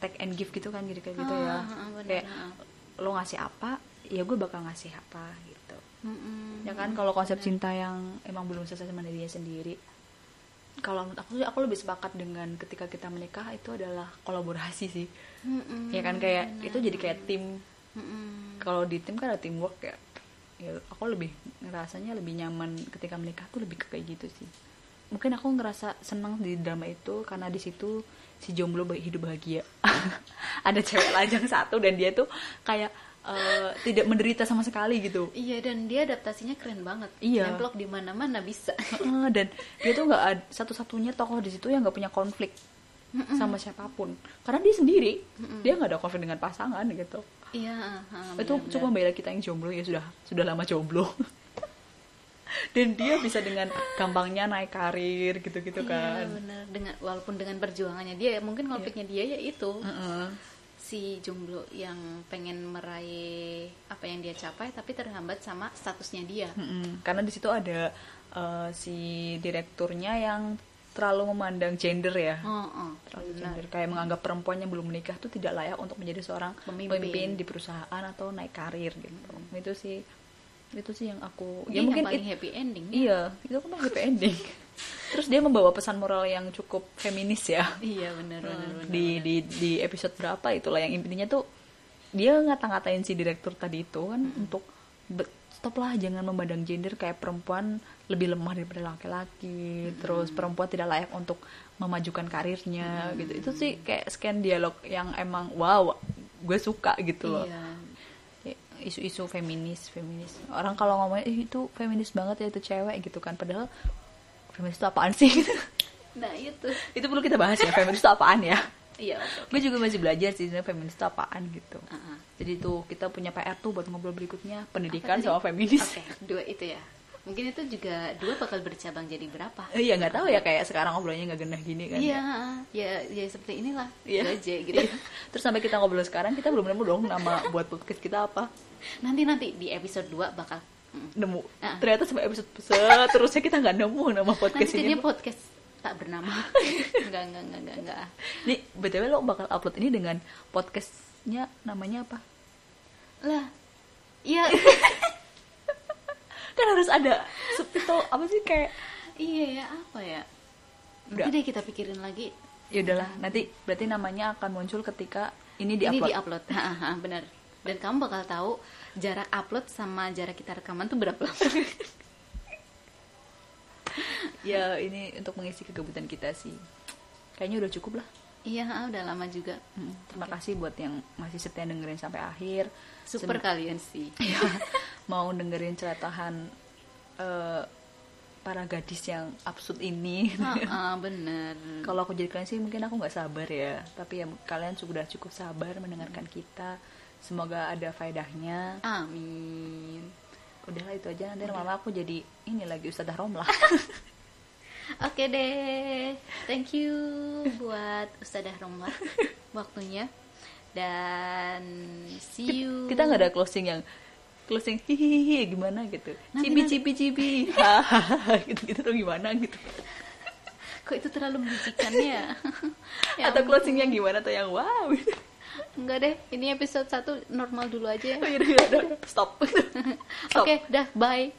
take and give gitu kan jadi kayak gitu ya Ah, ah, benar, kayak ah. lo ngasih apa ya gue bakal ngasih apa gitu Mm-mm. ya kan kalau konsep cinta yang emang belum selesai sama dirinya sendiri kalau menurut aku sih aku lebih sepakat dengan ketika kita menikah itu adalah kolaborasi sih Mm-mm. ya kan kayak Benar. itu jadi kayak tim Mm-mm. kalau di tim kan ada teamwork ya ya aku lebih ngerasanya lebih nyaman ketika menikah tuh lebih kayak gitu sih mungkin aku ngerasa senang di drama itu karena di situ si jomblo hidup bahagia <laughs> ada cewek lajang satu dan dia tuh kayak eh, tidak menderita sama sekali gitu Iya dan dia adaptasinya keren banget. Iya. Nemplok di mana-mana bisa. Heeh, dan dia tuh nggak satu-satunya tokoh di situ yang nggak punya konflik sama siapa pun karena dia sendiri dia nggak ada konflik dengan pasangan gitu Iya. itu cuma bela kita yang jomblo ya sudah sudah lama jomblo <laughs> dan dia bisa dengan gampangnya naik karir gitu-gitu Iya, kan benar. Dengan walaupun dengan perjuangannya dia, mungkin konfliknya dia ya itu Heeh. Si jomblo yang pengen meraih apa yang dia capai, tapi terhambat sama statusnya dia. Mm-mm. karena di situ ada eh, si direkturnya yang terlalu memandang gender ya Oh, oh, terlalu benar. gender kayak menganggap perempuan yang belum menikah tuh tidak layak untuk menjadi seorang Pemimpin. pemimpin, di perusahaan atau naik karir gitu itu sih itu sih yang aku ya mungkin yang paling it- happy ending. iya itu kan happy ending. Terus dia membawa pesan moral yang cukup feminis ya. Iya benar benar benar. di di di episode berapa itulah yang intinya tuh dia ngata-ngatain si direktur tadi itu kan untuk be- stoplah jangan memandang gender kayak perempuan lebih lemah daripada laki-laki. Terus perempuan tidak layak untuk memajukan karirnya gitu. Itu sih kayak scan dialog yang emang wow gue suka gitu loh. Iya. Isu-isu feminis feminis orang kalau ngomongnya "Ih, itu feminis banget ya itu cewek gitu kan padahal feminis itu apaan sih Nah itu. itu perlu kita bahas ya feminis itu apaan ya Iya. oke. gue juga masih belajar sih sebenarnya feminis itu apaan gitu Ah, ah. jadi tuh kita punya PR tuh buat ngobrol berikutnya pendidikan sama feminis Oke, dua itu ya. Mungkin itu juga dua bakal bercabang jadi berapa? Eh, iya nggak tahu ya kayak sekarang ngobrolnya nggak genah gini kan Iya, ya. ya, ya seperti inilah. Iya. Aja gitu. Iya. terus sampai kita ngobrol sekarang kita belum nemu dong nama <laughs> buat podcast kita apa Nanti nanti di episode 2 bakal mm. nemu Ah. ternyata sampai episode seterusnya kita nggak nemu nama nanti podcast ini jadinya podcast tak bernama. <laughs> enggak, enggak, enggak, enggak, enggak. nih btw lo bakal upload ini dengan podcastnya namanya apa Lah. Iya, <laughs> kan harus ada subtitle apa sih kayak iya ya, apa ya? Nanti Udah. deh kita pikirin lagi. ya udahlah nanti berarti namanya akan muncul ketika ini Ini diupload di-upload. Ha, ha, benar. Dan kamu bakal tahu jarak upload sama jarak kita rekaman tuh berapa lama. <laughs> ya ini untuk mengisi kegabutan kita sih kayaknya udah cukup lah iya, ah, udah lama juga. Hmm, terima kasih buat yang masih setia dengerin sampai akhir Super Sem- kalian sih. <laughs> ya, mau dengerin ceritahan eh, para gadis yang absurd ini. Ah, <laughs> bener. kalau aku jadi kalian sih mungkin aku nggak sabar ya. Tapi ya kalian sudah cukup sabar mendengarkan kita. Semoga ada faedahnya. Amin. udahlah itu aja. Nanti lama-lama aku jadi ini lagi Ustazah Romlah. <laughs> Oke deh, thank you buat Ustazah Romlah waktunya dan see you. kita nggak ada closing yang closing hihihi gimana gitu Nanti, cibi nanti. cibi cibi hahaha <laughs> gitu gitu tuh gimana gitu Kok itu terlalu menjijikan ya? <laughs> Ya atau closing yang gimana tuh yang wow gitu. Enggak deh, ini episode 1 normal dulu aja ya. Oh, yaudah, yaudah, <laughs> stop Oke, dah, bye.